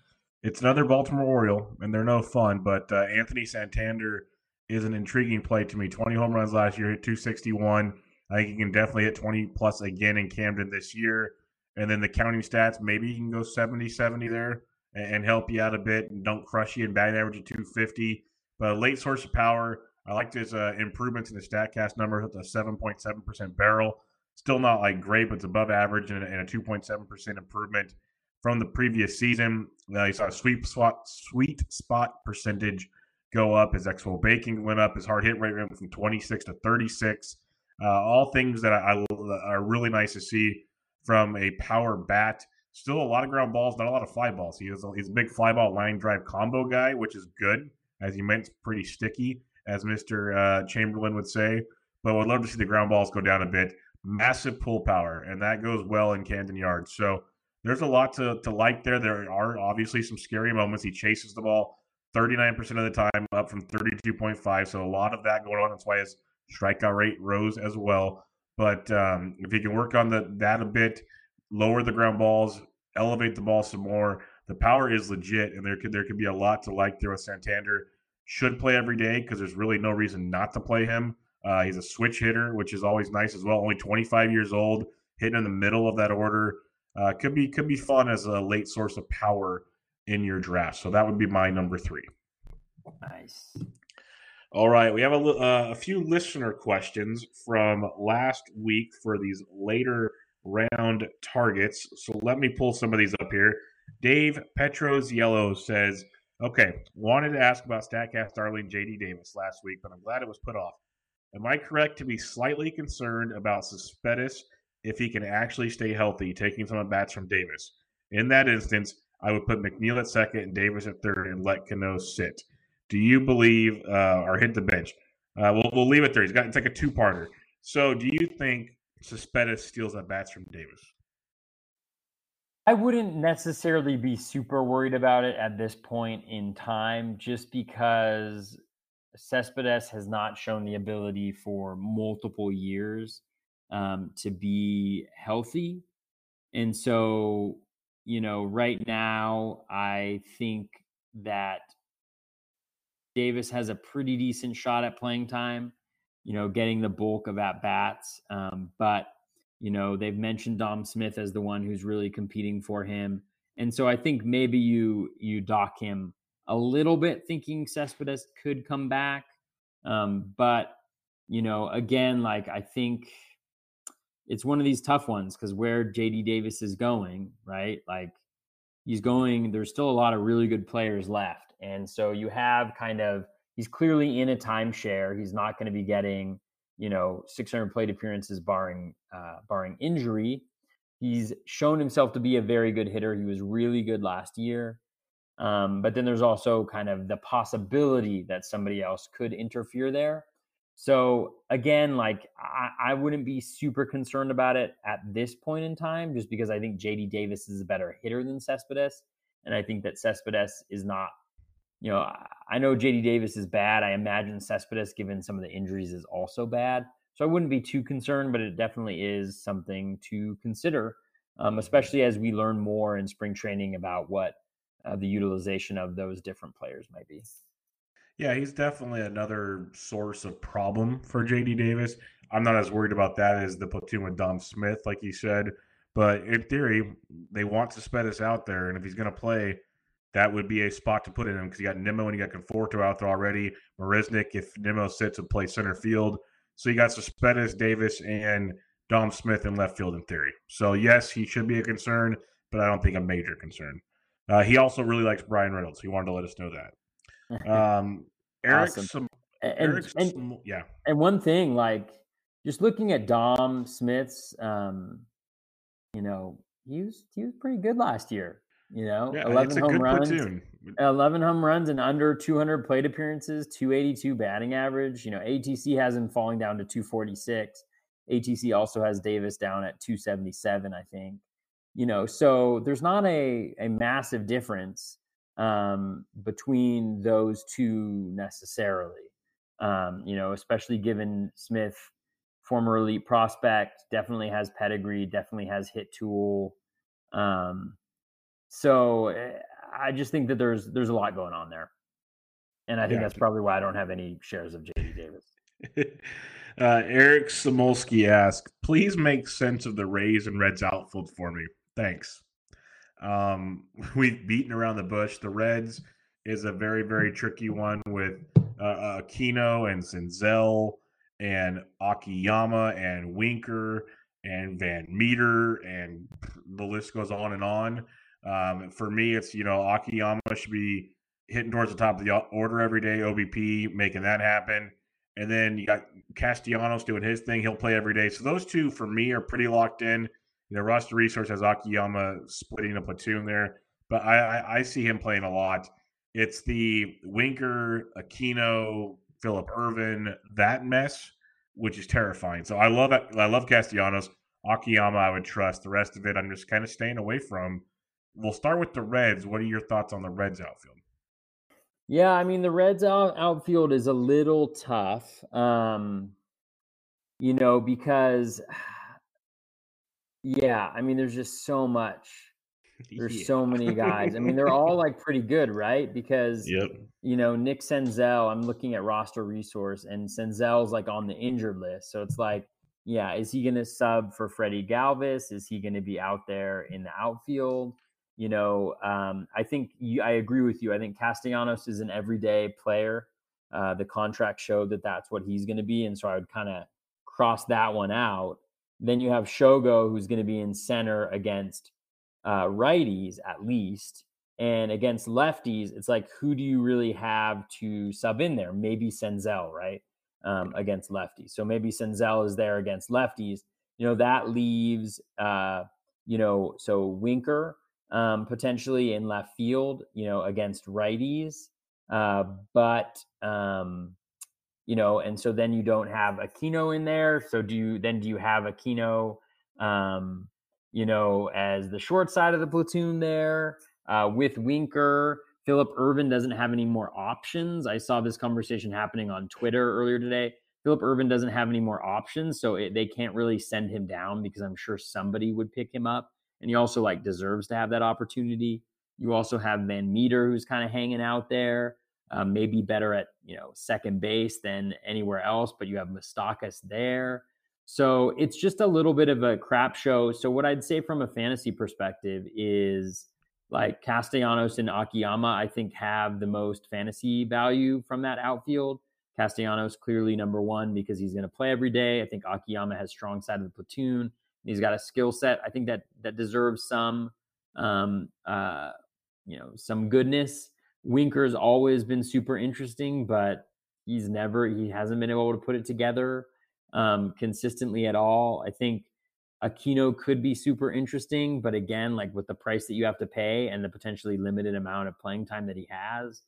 it's another Baltimore Oriole, and they're no fun. But uh, Anthony Santander is an intriguing play to me. Twenty home runs last year, hit two sixty one. I think he can definitely hit 20 plus again in Camden this year. And then the counting stats, maybe he can go 70 70 there and, and help you out a bit and don't crush you in batting average of 250. But a late source of power. I liked his uh, improvements in the StatCast numbers with a 7.7% barrel. Still not like great, but it's above average and, and a 2.7% improvement from the previous season. Uh, he saw a sweet spot, sweet spot percentage go up. His xwOBAcon went up. His hard hit rate went from 26 to 36. Uh, all things that I, I, are really nice to see from a power bat. Still a lot of ground balls, not a lot of fly balls. He is a, he's a big fly ball line drive combo guy, which is good. As you mentioned, pretty sticky, as Mister uh, Chamberlain would say. But would love to see the ground balls go down a bit. Massive pull power, and that goes well in Camden Yards. So there's a lot to, to like there. There are obviously some scary moments. He chases the ball 39% of the time, up from 32.5. So a lot of that going on. That's why his strikeout rate rose as well. But um, if you can work on the, that a bit, lower the ground balls, elevate the ball some more, the power is legit, and there could there could be a lot to like there with Santander. Should play every day because there's really no reason not to play him. Uh, he's a switch hitter, which is always nice as well. Only 25 years old, hitting in the middle of that order. Uh, could be could be fun as a late source of power in your draft. So that would be my number three. Nice. All right, we have a, uh, a few listener questions from last week for these later round targets. So let me pull some of these up here. Dave Petros Yellow says, "Okay, wanted to ask about Statcast darling JD Davis last week, but I'm glad it was put off. Am I correct to be slightly concerned about Cespedes if he can actually stay healthy, taking some at bats from Davis? In that instance, I would put McNeil at second and Davis at third and let Cano sit. Do you believe, uh, or hit the bench? Uh, we'll, we'll leave it there. He's got it's like a two parter. So, do you think Cespedes steals at bats from Davis? I wouldn't necessarily be super worried about it at this point in time, just because Cespedes has not shown the ability for multiple years um, to be healthy. And so, you know, right now, I think that Davis has a pretty decent shot at playing time, you know, getting the bulk of at bats. Um, but you know, they've mentioned Dom Smith as the one who's really competing for him. And so I think maybe you you dock him a little bit thinking Cespedes could come back. Um, but you know, again, like I think it's one of these tough ones because where JD Davis is going, right? Like he's going, there's still a lot of really good players left. And so you have kind of he's clearly in a timeshare. He's not going to be getting you know 600 plate appearances barring uh, barring injury. He's shown himself to be a very good hitter. He was really good last year. Um, but then there's also kind of the possibility that somebody else could interfere there. So again, like I, I, wouldn't be super concerned about it at this point in time, just because I think JD Davis is a better hitter than Cespedes, and I think that Cespedes is not you know, I know JD Davis is bad. I imagine Cespedes, given some of the injuries, is also bad. So I wouldn't be too concerned, but it definitely is something to consider, um, especially as we learn more in spring training about what uh, the utilization of those different players might be. Yeah, he's definitely another source of problem for JD Davis. I'm not as worried about that as the platoon with Dom Smith, like you said. But in theory, they want Cespedes out there, and if he's going to play that would be a spot to put in him because you got Nimmo and you got Conforto out there already. Marisnick, if Nimmo sits, would play center field. So you got Cespedes, Davis, and Dom Smith in left field in theory. So yes, he should be a concern, but I don't think a major concern. Uh, he also really likes Bryan Reynolds. He wanted to let us know that. (laughs) Um, Eric, awesome. some, and, Eric and, some, yeah. And one thing, like just looking at Dom Smith's, um, you know, he was he was pretty good last year. You know, yeah, 11 home runs, platoon. 11 home runs and under 200 plate appearances, 282 batting average. You know, ATC has him falling down to 246. ATC also has Davis down at 277, I think. You know, so there's not a, a massive difference um, between those two necessarily. Um, you know, especially given Smith, former elite prospect, definitely has pedigree, definitely has hit tool. Um, so eh, I just think that there's there's a lot going on there, and I think yeah. that's probably why I don't have any shares of JD Davis. (laughs) uh, Eric Samulski asked, "Please make sense of the Rays and Reds outfield for me. Thanks." Um, (laughs) we've beaten around the bush. The Reds is a very very tricky one with uh, Aquino and Senzel and Akiyama and Winker and Van Meter and the list goes on and on. Um, for me, it's you know Akiyama should be hitting towards the top of the order every day. OBP making that happen, and then you got Castellanos doing his thing. He'll play every day. So those two for me are pretty locked in. You know, Roster Resource has Akiyama splitting a platoon there, but I, I, I see him playing a lot. It's the Winker, Aquino, Phillip Ervin, that mess, which is terrifying. So I love. I love Castellanos. Akiyama, I would trust. The rest of it, I'm just kind of staying away from we'll start with the Reds. What are your thoughts on the Reds outfield? Yeah, I mean the Reds out, outfield is a little tough. Um, you know, because (sighs) yeah, I mean there's just so much. (laughs) There's yeah. so many guys. I mean, they're all (laughs) like pretty good, right? Because yep. you know, Nick Senzel, I'm looking at roster resource and Senzel's like on the injured list. So it's like, yeah, is he gonna sub for Freddie Galvis? Is he gonna be out there in the outfield? You know, um, I think you, I agree with you. I think Castellanos is an everyday player. Uh, the contract showed that that's what he's going to be, and so I would kind of cross that one out. Then you have Shogo, who's going to be in center against uh, righties at least, and against lefties, it's like who do you really have to sub in there? Maybe Senzel, right? um, against lefties. So maybe Senzel is there against lefties. You know, that leaves, uh, you know, so Winker um, potentially in left field, you know, against righties. Uh, but, um, you know, and so then you don't have Aquino in there. So do you, then do you have Aquino, um, you know, as the short side of the platoon there uh, with Winker? Phillip Ervin doesn't have any more options. I saw this conversation happening on Twitter earlier today. Phillip Ervin doesn't have any more options, so it, they can't really send him down because I'm sure somebody would pick him up, and he also like deserves to have that opportunity. You also have Van Meter, who's kind of hanging out there, um, maybe better at you know second base than anywhere else, but you have Moustakas there. So it's just a little bit of a crap show. So what I'd say from a fantasy perspective is like Castellanos and Akiyama, I think have the most fantasy value from that outfield. Castellanos clearly number one because he's going to play every day. I think Akiyama has strong side of the platoon. He's got a skill set. I think that that deserves some, um, uh, you know, some goodness. Winker's always been super interesting, but he's never he hasn't been able to put it together um, consistently at all. I think Aquino could be super interesting, but again, like with the price that you have to pay and the potentially limited amount of playing time that he has,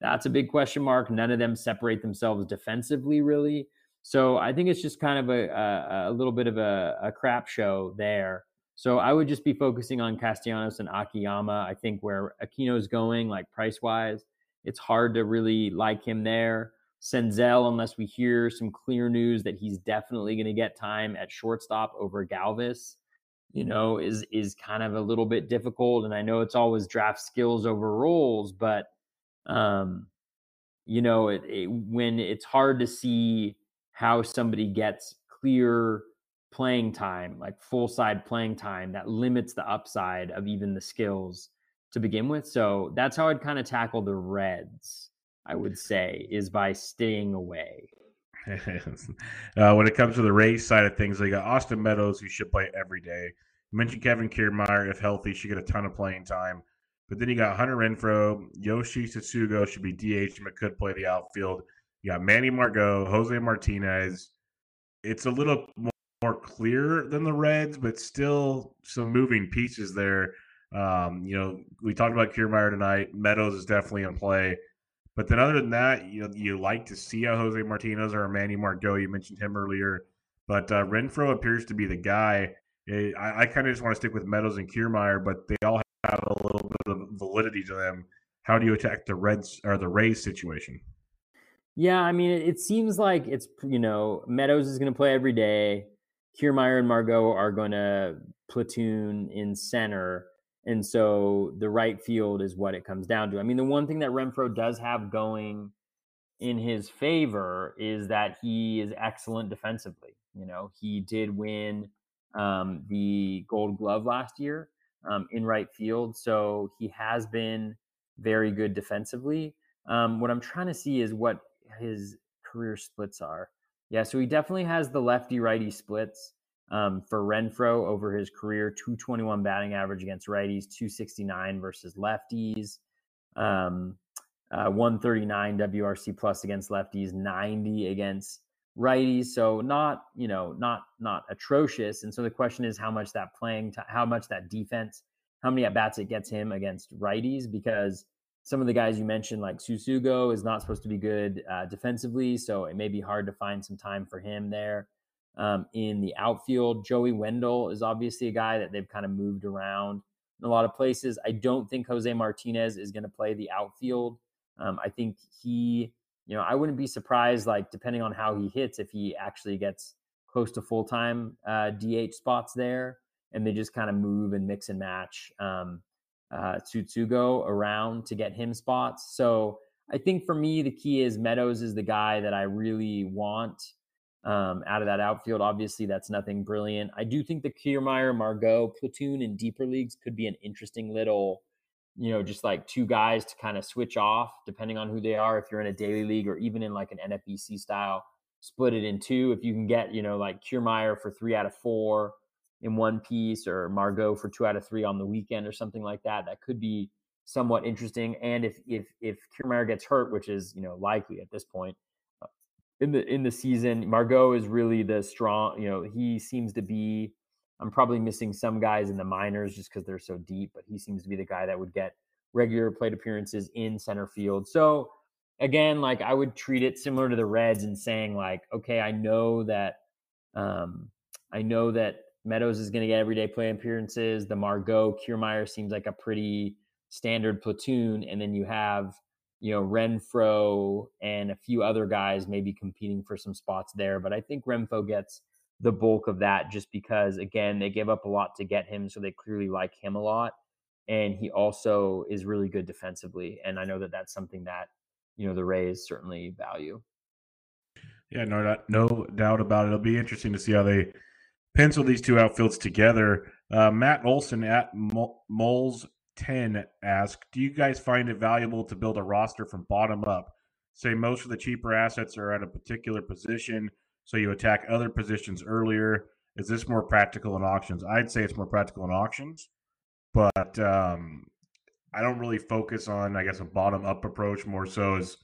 that's a big question mark. None of them separate themselves defensively, really. So I think it's just kind of a, a, a little bit of a, a, crap show there. So I would just be focusing on Castellanos and Akiyama. I think where Aquino's going, like price wise, it's hard to really like him there. Senzel, unless we hear some clear news that he's definitely going to get time at shortstop over Galvis, you know, is is kind of a little bit difficult. And I know it's always draft skills over roles, but um, you know, it, it, when it's hard to see how somebody gets clear playing time, like full side playing time, that limits the upside of even the skills to begin with. So that's how I'd kind of tackle the Reds. I would say, is by staying away. (laughs) uh, when it comes to the Rays side of things, they got Austin Meadows, who should play every day. You mentioned Kevin Kiermaier, if healthy, should get a ton of playing time. But then you got Hunter Renfroe, Yoshi Tsutsugo should be DH, but could play the outfield. You got Manny Margot, Jose Martinez. It's a little more clear than the Reds, but still some moving pieces there. Um, you know, we talked about Kiermaier tonight. Meadows is definitely in play. But then, other than that, you know, you like to see a Jose Martinez or a Manny Margot. You mentioned him earlier, but uh, Renfroe appears to be the guy. Eh, I, I kind of just want to stick with Meadows and Kiermaier, but they all have a little bit of validity to them. How do you attack the Reds or the Rays situation? Yeah, I mean, it seems like it's you know Meadows is going to play every day. Kiermaier and Margot are going to platoon in center. And so the right field is what it comes down to. I mean, the one thing that Renfroe does have going in his favor is that he is excellent defensively. You know, he did win um, the Gold Glove last year um, in right field, so he has been very good defensively. Um, what I'm trying to see is what his career splits are. Yeah, so he definitely has the lefty righty splits um, for Renfroe over his career 221 batting average against righties, 269 versus lefties, um, uh, 139 WRC plus against lefties, 90 against righties. So not you know not not atrocious. And so the question is how much that playing, t- how much that defense, how many at bats it gets him against righties because. Some of the guys you mentioned, like Tsutsugo, is not supposed to be good uh, defensively, so it may be hard to find some time for him there um, in the outfield. Joey Wendle is obviously a guy that they've kind of moved around in a lot of places. I don't think Jose Martinez is going to play the outfield. Um, I think he, you know, I wouldn't be surprised, like, depending on how he hits, if he actually gets close to full time uh, DH spots there and they just kind of move and mix and match um, uh, Tsutsugo around to get him spots. So I think for me, the key is Meadows is the guy that I really want um, out of that outfield. Obviously, that's nothing brilliant. I do think the Kiermaier Margot platoon in deeper leagues could be an interesting little, you know, just like two guys to kind of switch off depending on who they are. If you're in a daily league or even in like an NFBC style, split it in two. If you can get, you know, like Kiermaier for three out of four in one piece or Margot for two out of three on the weekend or something like that, that could be somewhat interesting. And if if if Kiermaier gets hurt, which is you know likely at this point, in the in the season. Margot is really the strong. You know, he seems to be. I'm probably missing some guys in the minors just because they're so deep, but he seems to be the guy that would get regular plate appearances in center field. So again, like I would treat it similar to the Reds and saying like, okay, I know that, um, I know that Meadows is going to get everyday play appearances. The Margot Kiermaier seems like a pretty standard platoon, and then you have you know Renfroe and a few other guys maybe competing for some spots there. But I think Renfroe gets the bulk of that just because again they gave up a lot to get him, so they clearly like him a lot, and he also is really good defensively. And I know that that's something that you know the Rays certainly value. Yeah, no, no doubt about it. It'll be interesting to see how they pencil these two outfields together. Uh, Matt Olson at Moles 10 ask Do you guys find it valuable to build a roster from bottom up? Say most of the cheaper assets are at a particular position, so you attack other positions earlier. Is this more practical in auctions? I'd say it's more practical in auctions, but um, I don't really focus on, I guess, a bottom up approach more so as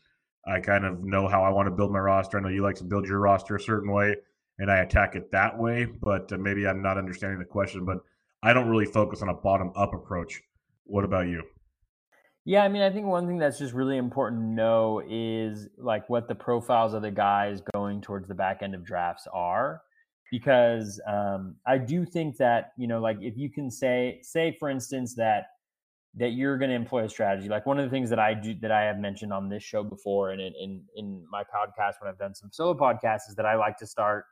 I kind of know how I want to build my roster. I know you like to build your roster a certain way, and I attack it that way, but uh, maybe I'm not understanding the question. But I don't really focus on a bottom up approach. What about you? Yeah, I mean, I think one thing that's just really important to know is like what the profiles of the guys going towards the back end of drafts are, because um, I do think that you know, like if you can say, say for instance that that you're going to employ a strategy, like one of the things that I do that I have mentioned on this show before and in in, in my podcast when I've done some solo podcasts is that I like to start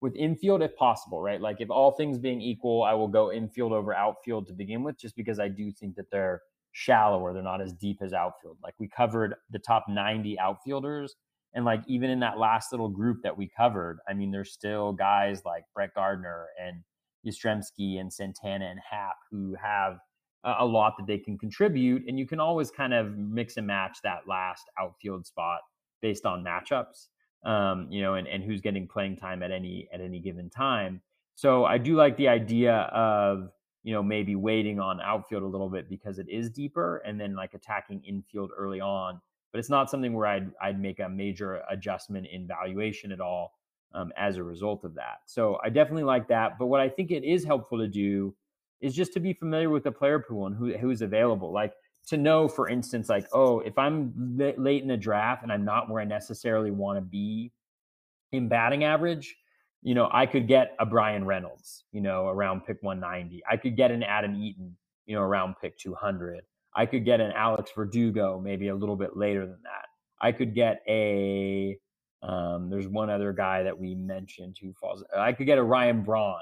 with infield if possible, right? Like if all things being equal, I will go infield over outfield to begin with, just because I do think that they're shallower. They're not as deep as outfield. Like we covered the top 90 outfielders. And like even in that last little group that we covered, I mean, there's still guys like Brett Gardner and Yastrzemski and Santana and Happ who have a lot that they can contribute. And you can always kind of mix and match that last outfield spot based on matchups um, you know, and, and who's getting playing time at any at any given time. So I do like the idea of you know maybe waiting on outfield a little bit because it is deeper, and then like attacking infield early on. But it's not something where I'd I'd make a major adjustment in valuation at all um, as a result of that. So I definitely like that. But what I think it is helpful to do is just to be familiar with the player pool and who who's available. Like to know, for instance, like, oh, if I'm late in a draft and I'm not where I necessarily want to be in batting average, you know, I could get a Bryan Reynolds, you know, around pick 190. I could get an Adam Eaton, you know, around pick 200. I could get an Alex Verdugo maybe a little bit later than that. I could get a, um, there's one other guy that we mentioned who falls. I could get a Ryan Braun,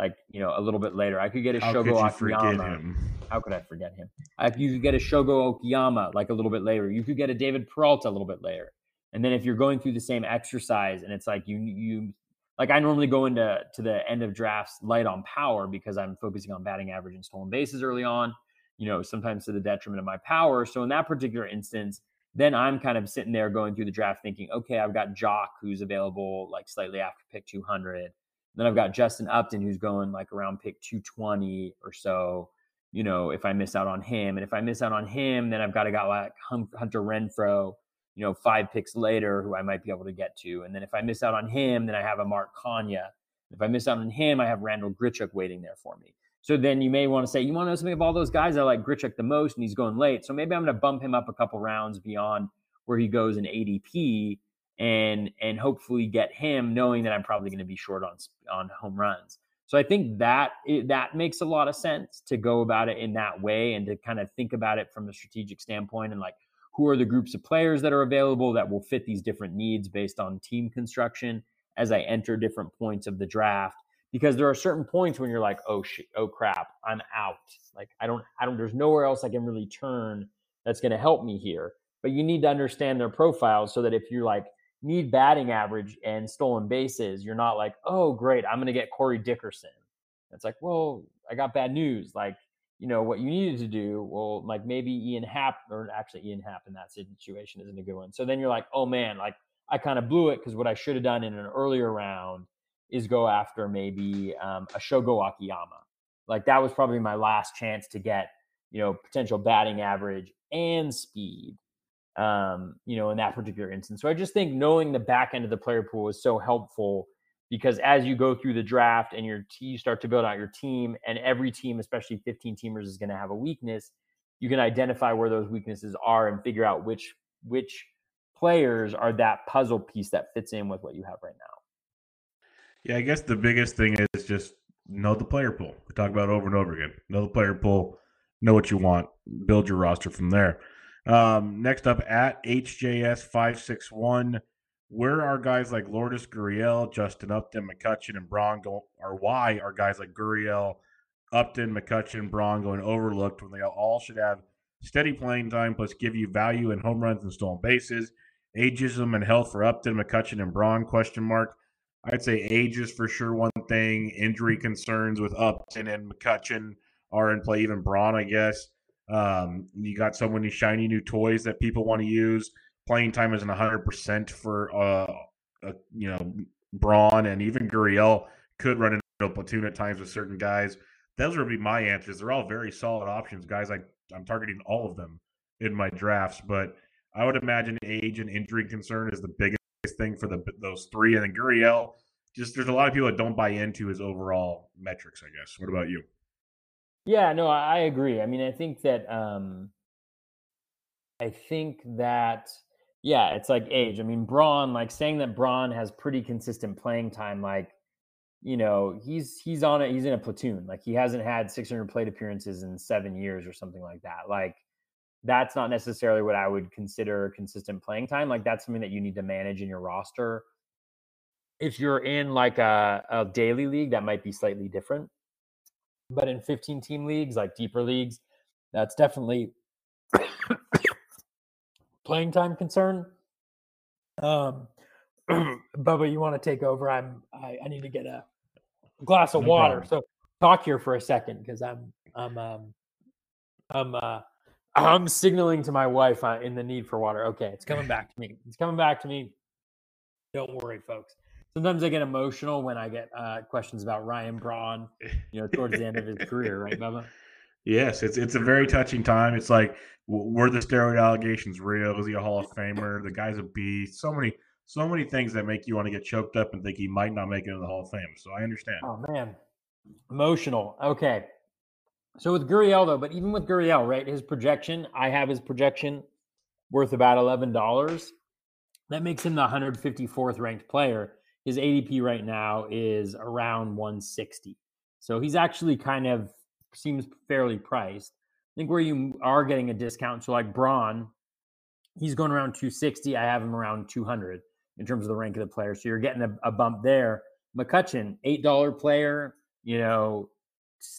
like you know, a little bit later. I could get a How Shogo Akiyama. How could I forget him? I, you could get a Shogo Akiyama like a little bit later. You could get a David Peralta a little bit later. And then if you're going through the same exercise and it's like you you like I normally go into to the end of drafts light on power because I'm focusing on batting average and stolen bases early on, you know, sometimes to the detriment of my power. So in that particular instance, then I'm kind of sitting there going through the draft thinking, okay, I've got Joc who's available like slightly after pick 200. Then I've got Justin Upton who's going like around pick 220 or so. You know, if I miss out on him, and if I miss out on him, then I've got a guy like Hunter Renfroe, you know, five picks later who I might be able to get to. And then if I miss out on him, then I have a Mark Canha. If I miss out on him, I have Randal Grichuk waiting there for me. So then you may want to say, you want to know something of all those guys? I like Grichuk the most, and he's going late. So maybe I'm going to bump him up a couple rounds beyond where he goes in ADP and and hopefully get him knowing that I'm probably going to be short on on home runs. So I think that that makes a lot of sense to go about it in that way and to kind of think about it from a strategic standpoint and like who are the groups of players that are available that will fit these different needs based on team construction as I enter different points of the draft. Because there are certain points when you're like oh shit oh crap I'm out. Like I don't I don't there's nowhere else I can really turn that's going to help me here. But you need to understand their profiles so that if you're like need batting average and stolen bases, you're not like, oh, great, I'm going to get Corey Dickerson. It's like, well, I got bad news. Like, you know, what you needed to do, well, like maybe Ian Happ, or actually Ian Happ in that situation isn't a good one. So then you're like, oh man, like I kind of blew it because what I should have done in an earlier round is go after maybe um, a Shogo Akiyama. Like that was probably my last chance to get, you know, potential batting average and speed um, you know, in that particular instance. So I just think knowing the back end of the player pool is so helpful because as you go through the draft and your you start to build out your team, and every team, especially 15 teamers, is going to have a weakness. You can identify where those weaknesses are and figure out which which players are that puzzle piece that fits in with what you have right now. Yeah, I guess the biggest thing is just know the player pool. We talk about over and over again. Know the player pool, know what you want, build your roster from there. Um, next up at HJS561, where are guys like Lourdes Gurriel, Justin Upton, McCutchen, and Braun go, or why are guys like Gurriel, Upton, McCutchen, Braun going overlooked when they all should have steady playing time plus give you value in home runs and stolen bases? Ageism and health for Upton, McCutchen, and Braun? Question mark. I'd say age is for sure one thing. Injury concerns with Upton and McCutchen are in play. Even Braun, I guess. Um, you got so many shiny new toys that people want to use. Playing time isn't 100% for, uh, uh, you know, Braun and even Gurriel could run into a platoon at times with certain guys. Those would be my answers. They're all very solid options. Guys, I, I'm targeting all of them in my drafts, but I would imagine age and injury concern is the biggest thing for the those three. And then Gurriel, just there's a lot of people that don't buy into his overall metrics. I guess. What about you? Yeah, no, I agree. I mean, I think that um I think that yeah, it's like age. I mean, Braun, like saying that Braun has pretty consistent playing time, like you know, he's he's on it. He's in a platoon. Like he hasn't had 600 plate appearances in seven years or something like that. Like that's not necessarily what I would consider consistent playing time. Like that's something that you need to manage in your roster. If you're in like a, a daily league, that might be slightly different. But in 15 team leagues, like deeper leagues, that's definitely (coughs) playing time concern. Um, (clears throat) Bubba, you want to take over? I'm. I, I need to get a glass of no water. Problem. So talk here for a second because I'm. I'm. Um, I'm. Uh, I'm signaling to my wife uh, in the need for water. Okay, it's coming back to me. It's coming back to me. Don't worry, folks. Sometimes I get emotional when I get uh, questions about Ryan Braun, you know, towards the end of his (laughs) career, right, Bubba? Yes, it's it's a very touching time. It's like, were the steroid allegations real? Is he a Hall of Famer? The guy's a beast. So many, so many things that make you want to get choked up and think he might not make it in the Hall of Fame. So I understand. Oh man, emotional. Okay, so with Gurriel though, but even with Gurriel, right, his projection, I have his projection worth about eleven dollars. That makes him the 154th ranked player. His ADP right now is around 160. So he's actually kind of seems fairly priced. I think where you are getting a discount, so like Braun, he's going around 260. I have him around 200 in terms of the rank of the player. So you're getting a, a bump there. McCutchen, $8 player, you know,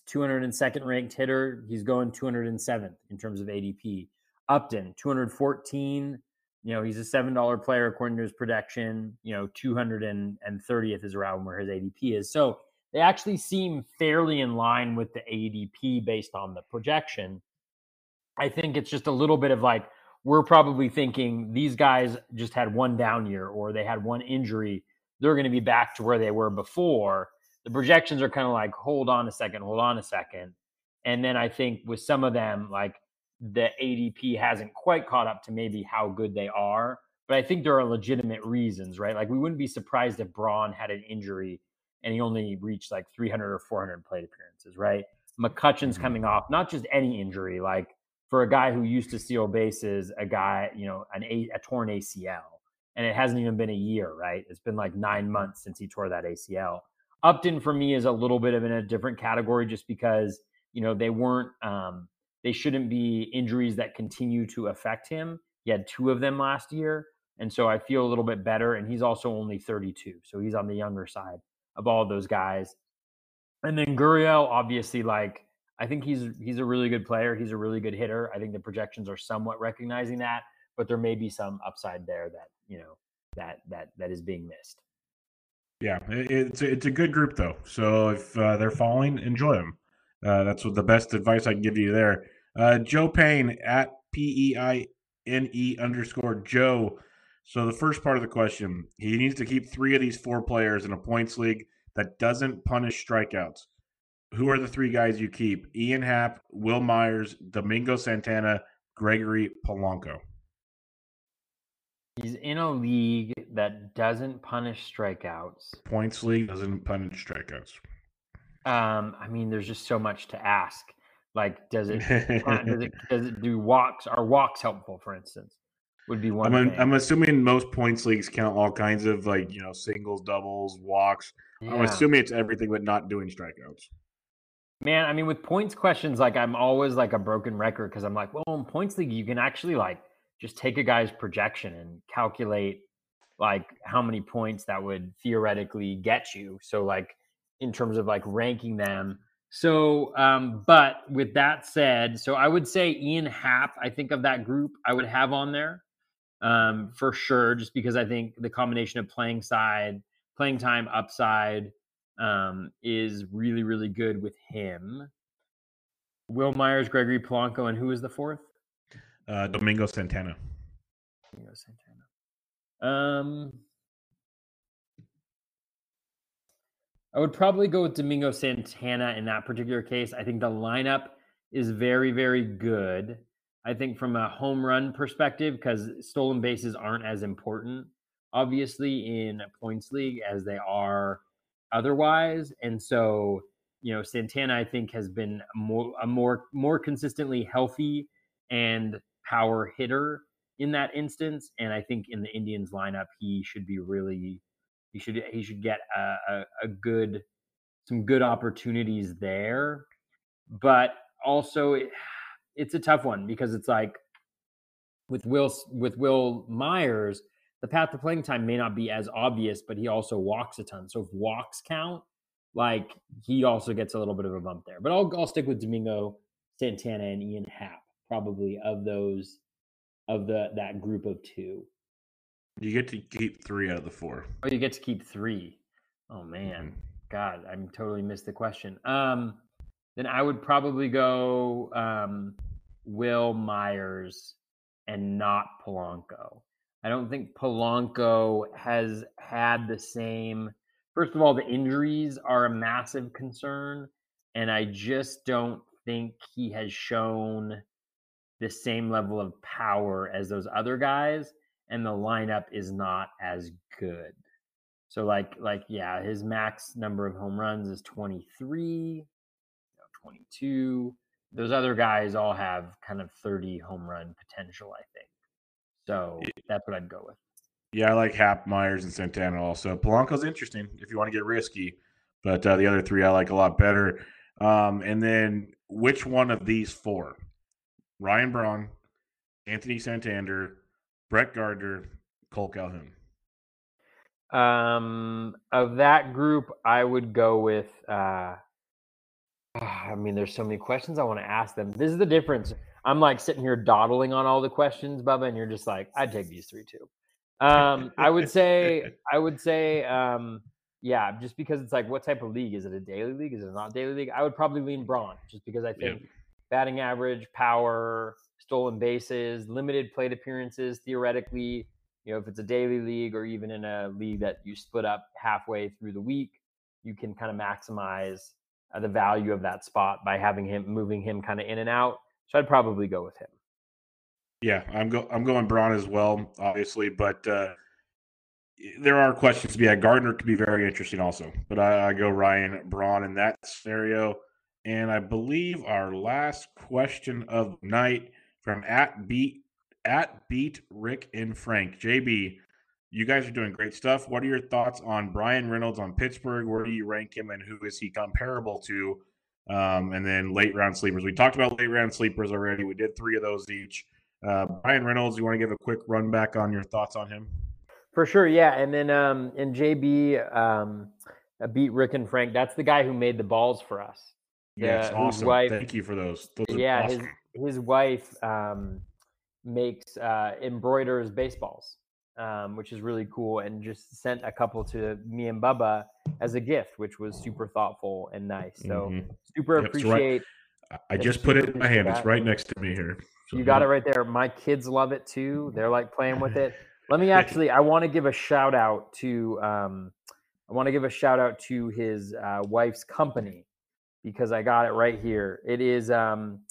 202nd ranked hitter. He's going 207th in terms of ADP. Upton, 214. You know, he's a $7 player according to his projection. You know, 230th is around where his ADP is. So they actually seem fairly in line with the ADP based on the projection. I think it's just a little bit of like, we're probably thinking these guys just had one down year or they had one injury. They're going to be back to where they were before the projections are kind of like, hold on a second, hold on a second. And then I think with some of them, like the ADP hasn't quite caught up to maybe how good they are. But I think there are legitimate reasons, right? Like we wouldn't be surprised if Braun had an injury and he only reached like 300 or 400 plate appearances, right? McCutchen's mm-hmm. coming off not just any injury, like for a guy who used to steal bases, a guy, you know, an a, a torn ACL, and it hasn't even been a year, right? It's been like nine months since he tore that ACL. Upton for me is a little bit of in a different category just because, you know, they weren't, um, they shouldn't be injuries that continue to affect him. He had two of them last year. And so I feel a little bit better. And he's also only 32. So he's on the younger side of all of those guys. And then Gurriel, obviously, like, I think he's he's a really good player. He's a really good hitter. I think the projections are somewhat recognizing that, but there may be some upside there that, you know, that that that is being missed. Yeah, it's a, it's a good group though. So if uh, they're falling, enjoy them. Uh, that's what the best advice I can give you there. Uh, Joe Payne at P E I N E underscore Joe. So the first part of the question, he needs to keep three of these four players in a points league that doesn't punish strikeouts. Who are the three guys you keep? Ian Happ, Wil Myers, Domingo Santana, Gregory Polanco. He's in a league that doesn't punish strikeouts. Points league doesn't punish strikeouts. Um, I mean, there's just so much to ask. Like, does it does it (laughs) does it do walks? Are walks helpful, for instance? Would be one. I'm. I'm assuming most points leagues count all kinds of like you know singles, doubles, walks. I'm assuming it's everything but not doing strikeouts. Man, I mean, with points questions, like I'm always like a broken record because I'm like, well, in points league, you can actually like just take a guy's projection and calculate like how many points that would theoretically get you. So like in terms of like ranking them. So, um, but with that said, so I would say Ian Happ, I think of that group, I would have on there um, for sure, just because I think the combination of playing side, playing time, upside um, is really, really good with him. Wil Myers, Gregory Polanco, and who is the fourth? Uh, Domingo Santana. Domingo Santana. Um, I would probably go with Domingo Santana in that particular case. I think the lineup is very, very good. I think from a home run perspective, because stolen bases aren't as important, obviously, in points league as they are otherwise. And so, you know, Santana, I think, has been more a more more consistently healthy and power hitter in that instance. And I think in the Indians lineup, he should be really he should he should get a, a, a good some good opportunities there. But also it, it's a tough one because it's like with Will with Wil Myers, the path to playing time may not be as obvious, but he also walks a ton. So if walks count, like he also gets a little bit of a bump there. But I'll I'll stick with Domingo Santana and Ian Happ probably of those of the that group of two. You get to keep three out of the four. Oh, you get to keep three. Oh man, God, I'm totally missed the question. Um, then I would probably go um, Wil Myers and not Polanco. I don't think Polanco has had the same. First of all, the injuries are a massive concern, and I just don't think he has shown the same level of power as those other guys and the lineup is not as good. So like like yeah, his max number of home runs is 23, you know, 22. Those other guys all have kind of 30 home run potential, I think. So that's what I'd go with. Yeah, I like Happ, Myers, and Santana also. Polanco's interesting if you want to get risky, but uh, the other three I like a lot better. Um, and then which one of these four? Ryan Braun, Anthony Santander, Brett Gardner, Cole Calhoun. Um, of that group, I would go with. Uh, I mean, there's so many questions I want to ask them. This is the difference. I'm like sitting here dawdling on all the questions, Bubba, and you're just like, I'd take these three too. Um, I would say, (laughs) I would say, um, yeah, just because it's like, what type of league is it? A daily league? Is it not daily league? I would probably lean Braun, just because I think Yeah. batting average, power, stolen bases, limited plate appearances, theoretically, you know, if it's a daily league or even in a league that you split up halfway through the week, you can kind of maximize uh, the value of that spot by having him moving him kind of in and out. So I'd probably go with him. Yeah, I'm go I'm going Braun as well, obviously, but uh, there are questions to be had. Gardner could be very interesting also, but I, I go Ryan Braun in that scenario. And I believe our last question of night from at beat at beat Rick and Frank JB. You guys are doing great stuff. What are your thoughts on Bryan Reynolds on Pittsburgh? Where do you rank him, and who is he comparable to? Um, and then late round sleepers. We talked about late round sleepers already. We did three of those each. Uh, Bryan Reynolds, you want to give a quick run back on your thoughts on him? For sure, yeah. And then um and JB um uh, beat Rick and Frank. That's the guy who made the balls for us. Yeah, whose awesome. wife- Thank you for those. Those are yeah, awesome. his his wife um makes uh embroiders baseballs. Um, which is really cool, and just sent a couple to me and Bubba as a gift, which was super thoughtful and nice. So Mhm. super Yep, it's right- appreciate I- I just put it in my hand. It's right next to me here. So, You got yeah. it right there. My kids love it too. They're like playing with it. Let me (laughs) actually. I want to give a shout out to. Um, I want to give a shout out to his uh, wife's company because I got it right here. It is. Um,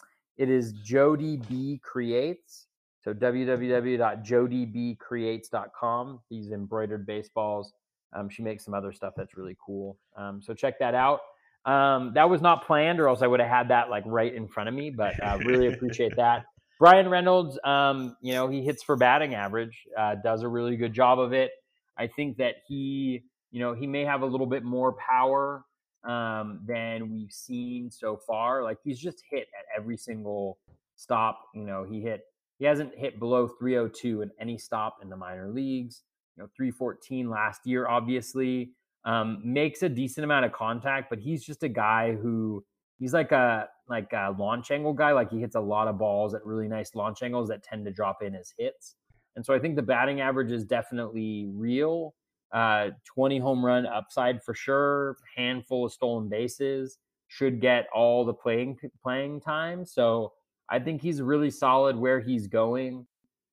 it is Jody B Creates. So www.jodybcreates.com. These embroidered baseballs. Um, she makes some other stuff that's really cool. Um, so check that out. Um, that was not planned, or else I would have had that like right in front of me. But uh, really appreciate that. (laughs) Bryan Reynolds, um, you know, he hits for batting average, uh, does a really good job of it. I think that he, you know, he may have a little bit more power um, than we've seen so far. Like he's just hit at every single stop. You know, he hit, he hasn't hit below 302 in any stop in the minor leagues. You know, 314 last year, obviously. Um, makes a decent amount of contact, but he's just a guy who he's like a like a launch angle guy. Like he hits a lot of balls at really nice launch angles that tend to drop in as hits. And so I think the batting average is definitely real. Uh, 20 home run upside for sure. Handful of stolen bases. Should get all the playing playing time. So I think he's really solid where he's going.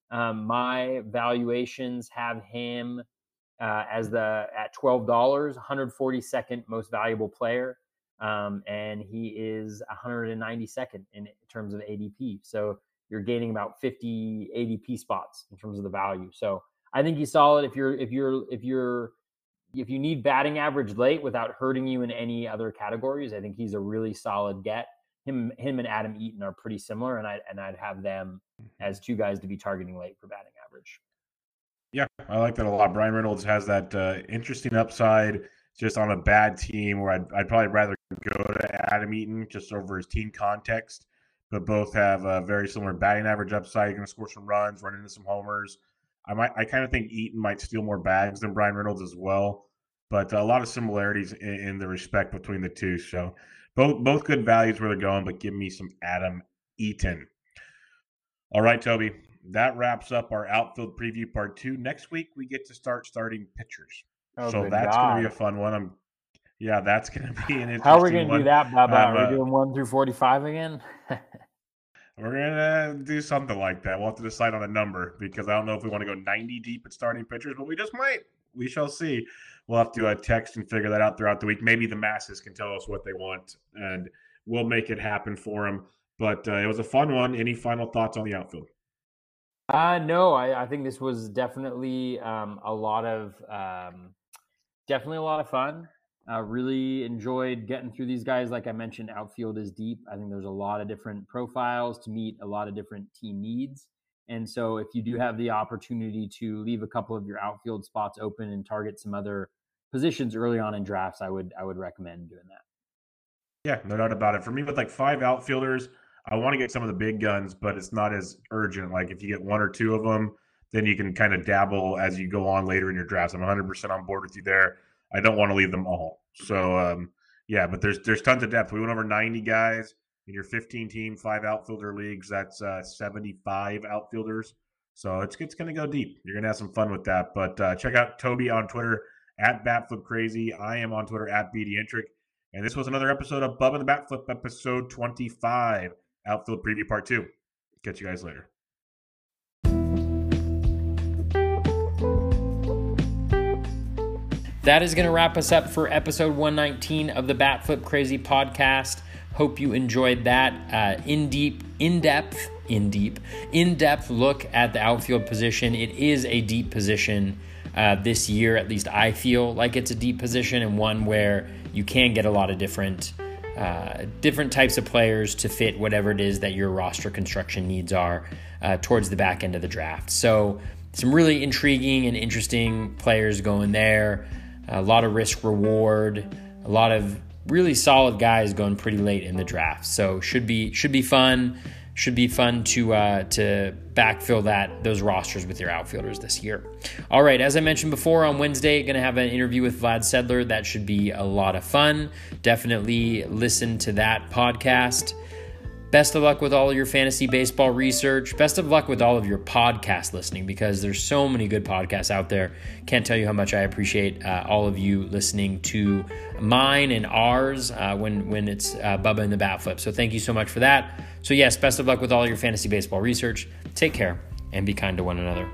Um, my valuations have him uh, as the at twelve dollars, 142nd most valuable player, um, and he is 192nd in terms of ADP. So you're gaining about 50 ADP spots in terms of the value. So I think he's solid. If you're if you're if you're if you need batting average late without hurting you in any other categories, I think he's a really solid get. Him him and Adam Eaton are pretty similar, and I and I'd have them mm-hmm. as two guys to be targeting late for batting average. Yeah, I like that a lot. Bryan Reynolds has that uh, interesting upside just on a bad team where I'd, I'd probably rather go to Adam Eaton just over his team context but both have a very similar batting average upside. You're going to score some runs, run into some homers. I might, I kind of think Eaton might steal more bags than Bryan Reynolds as well, but a lot of similarities in, in, the respect between the two. So both both good values where they're going, but give me some Adam Eaton. All right, Toby, that wraps up our outfield preview part two. Next week we get to start starting pitchers. Oh, so that's going to be a fun one. I'm yeah, that's going to be an interesting. How are we going to do that, Bob? Um, are we uh, doing one through forty-five again? (laughs) we're to do something like that. We'll have to decide on a number because I don't know if we want to go ninety deep at starting pitchers, but we just might. We shall see. We'll have to uh, text and figure that out throughout the week. Maybe the masses can tell us what they want, and we'll make it happen for them. But uh, it was a fun one. Any final thoughts on the outfield? Uh, no, I, I think this was definitely um, a lot of um, definitely a lot of fun. Uh, really enjoyed getting through these guys. Like I mentioned, outfield is deep. I think there's a lot of different profiles to meet a lot of different team needs. And so, if you do have the opportunity to leave a couple of your outfield spots open and target some other positions early on in drafts, I would I would recommend doing that. Yeah, no doubt about it. For me, with like five outfielders, I want to get some of the big guns, but it's not as urgent. Like if you get one or two of them, then you can kind of dabble as you go on later in your drafts. I'm 100% on board with you there. I don't want to leave them all. So um, yeah, but there's there's tons of depth. We went over 90 guys in your 15 team, five outfielder leagues. That's uh, 75 outfielders. So it's it's going to go deep. You're going to have some fun with that. But uh, check out Toby on Twitter at BatFlipCrazy. I am on Twitter at BDintric. And this was another episode of Bubba the Batflip, episode 25, Outfield Preview Part 2. Catch you guys later. That is going to wrap us up for episode 119 of the Bat Flip Crazy podcast. Hope you enjoyed that uh, in deep, in depth, in deep, in depth look at the outfield position. It is a deep position uh, this year, at least I feel like it's a deep position and one where you can get a lot of different. Uh, different types of players to fit whatever it is that your roster construction needs are uh, towards the back end of the draft. So, some really intriguing and interesting players going there a lot of risk reward, a lot of really solid guys going pretty late in the draft. So should be should be fun. Should be fun to uh, to backfill that those rosters with your outfielders this year. All right, as I mentioned before, on Wednesday, going to have an interview with Vlad Sedler. That should be a lot of fun. Definitely listen to that podcast. Best of luck with all your fantasy baseball research. Best of luck with all of your podcast listening because there's so many good podcasts out there. Can't tell you how much I appreciate uh, all of you listening to mine and ours uh, when when it's uh, Bubba and the Bat Flip. So thank you so much for that. So yes, best of luck with all your fantasy baseball research. Take care and be kind to one another.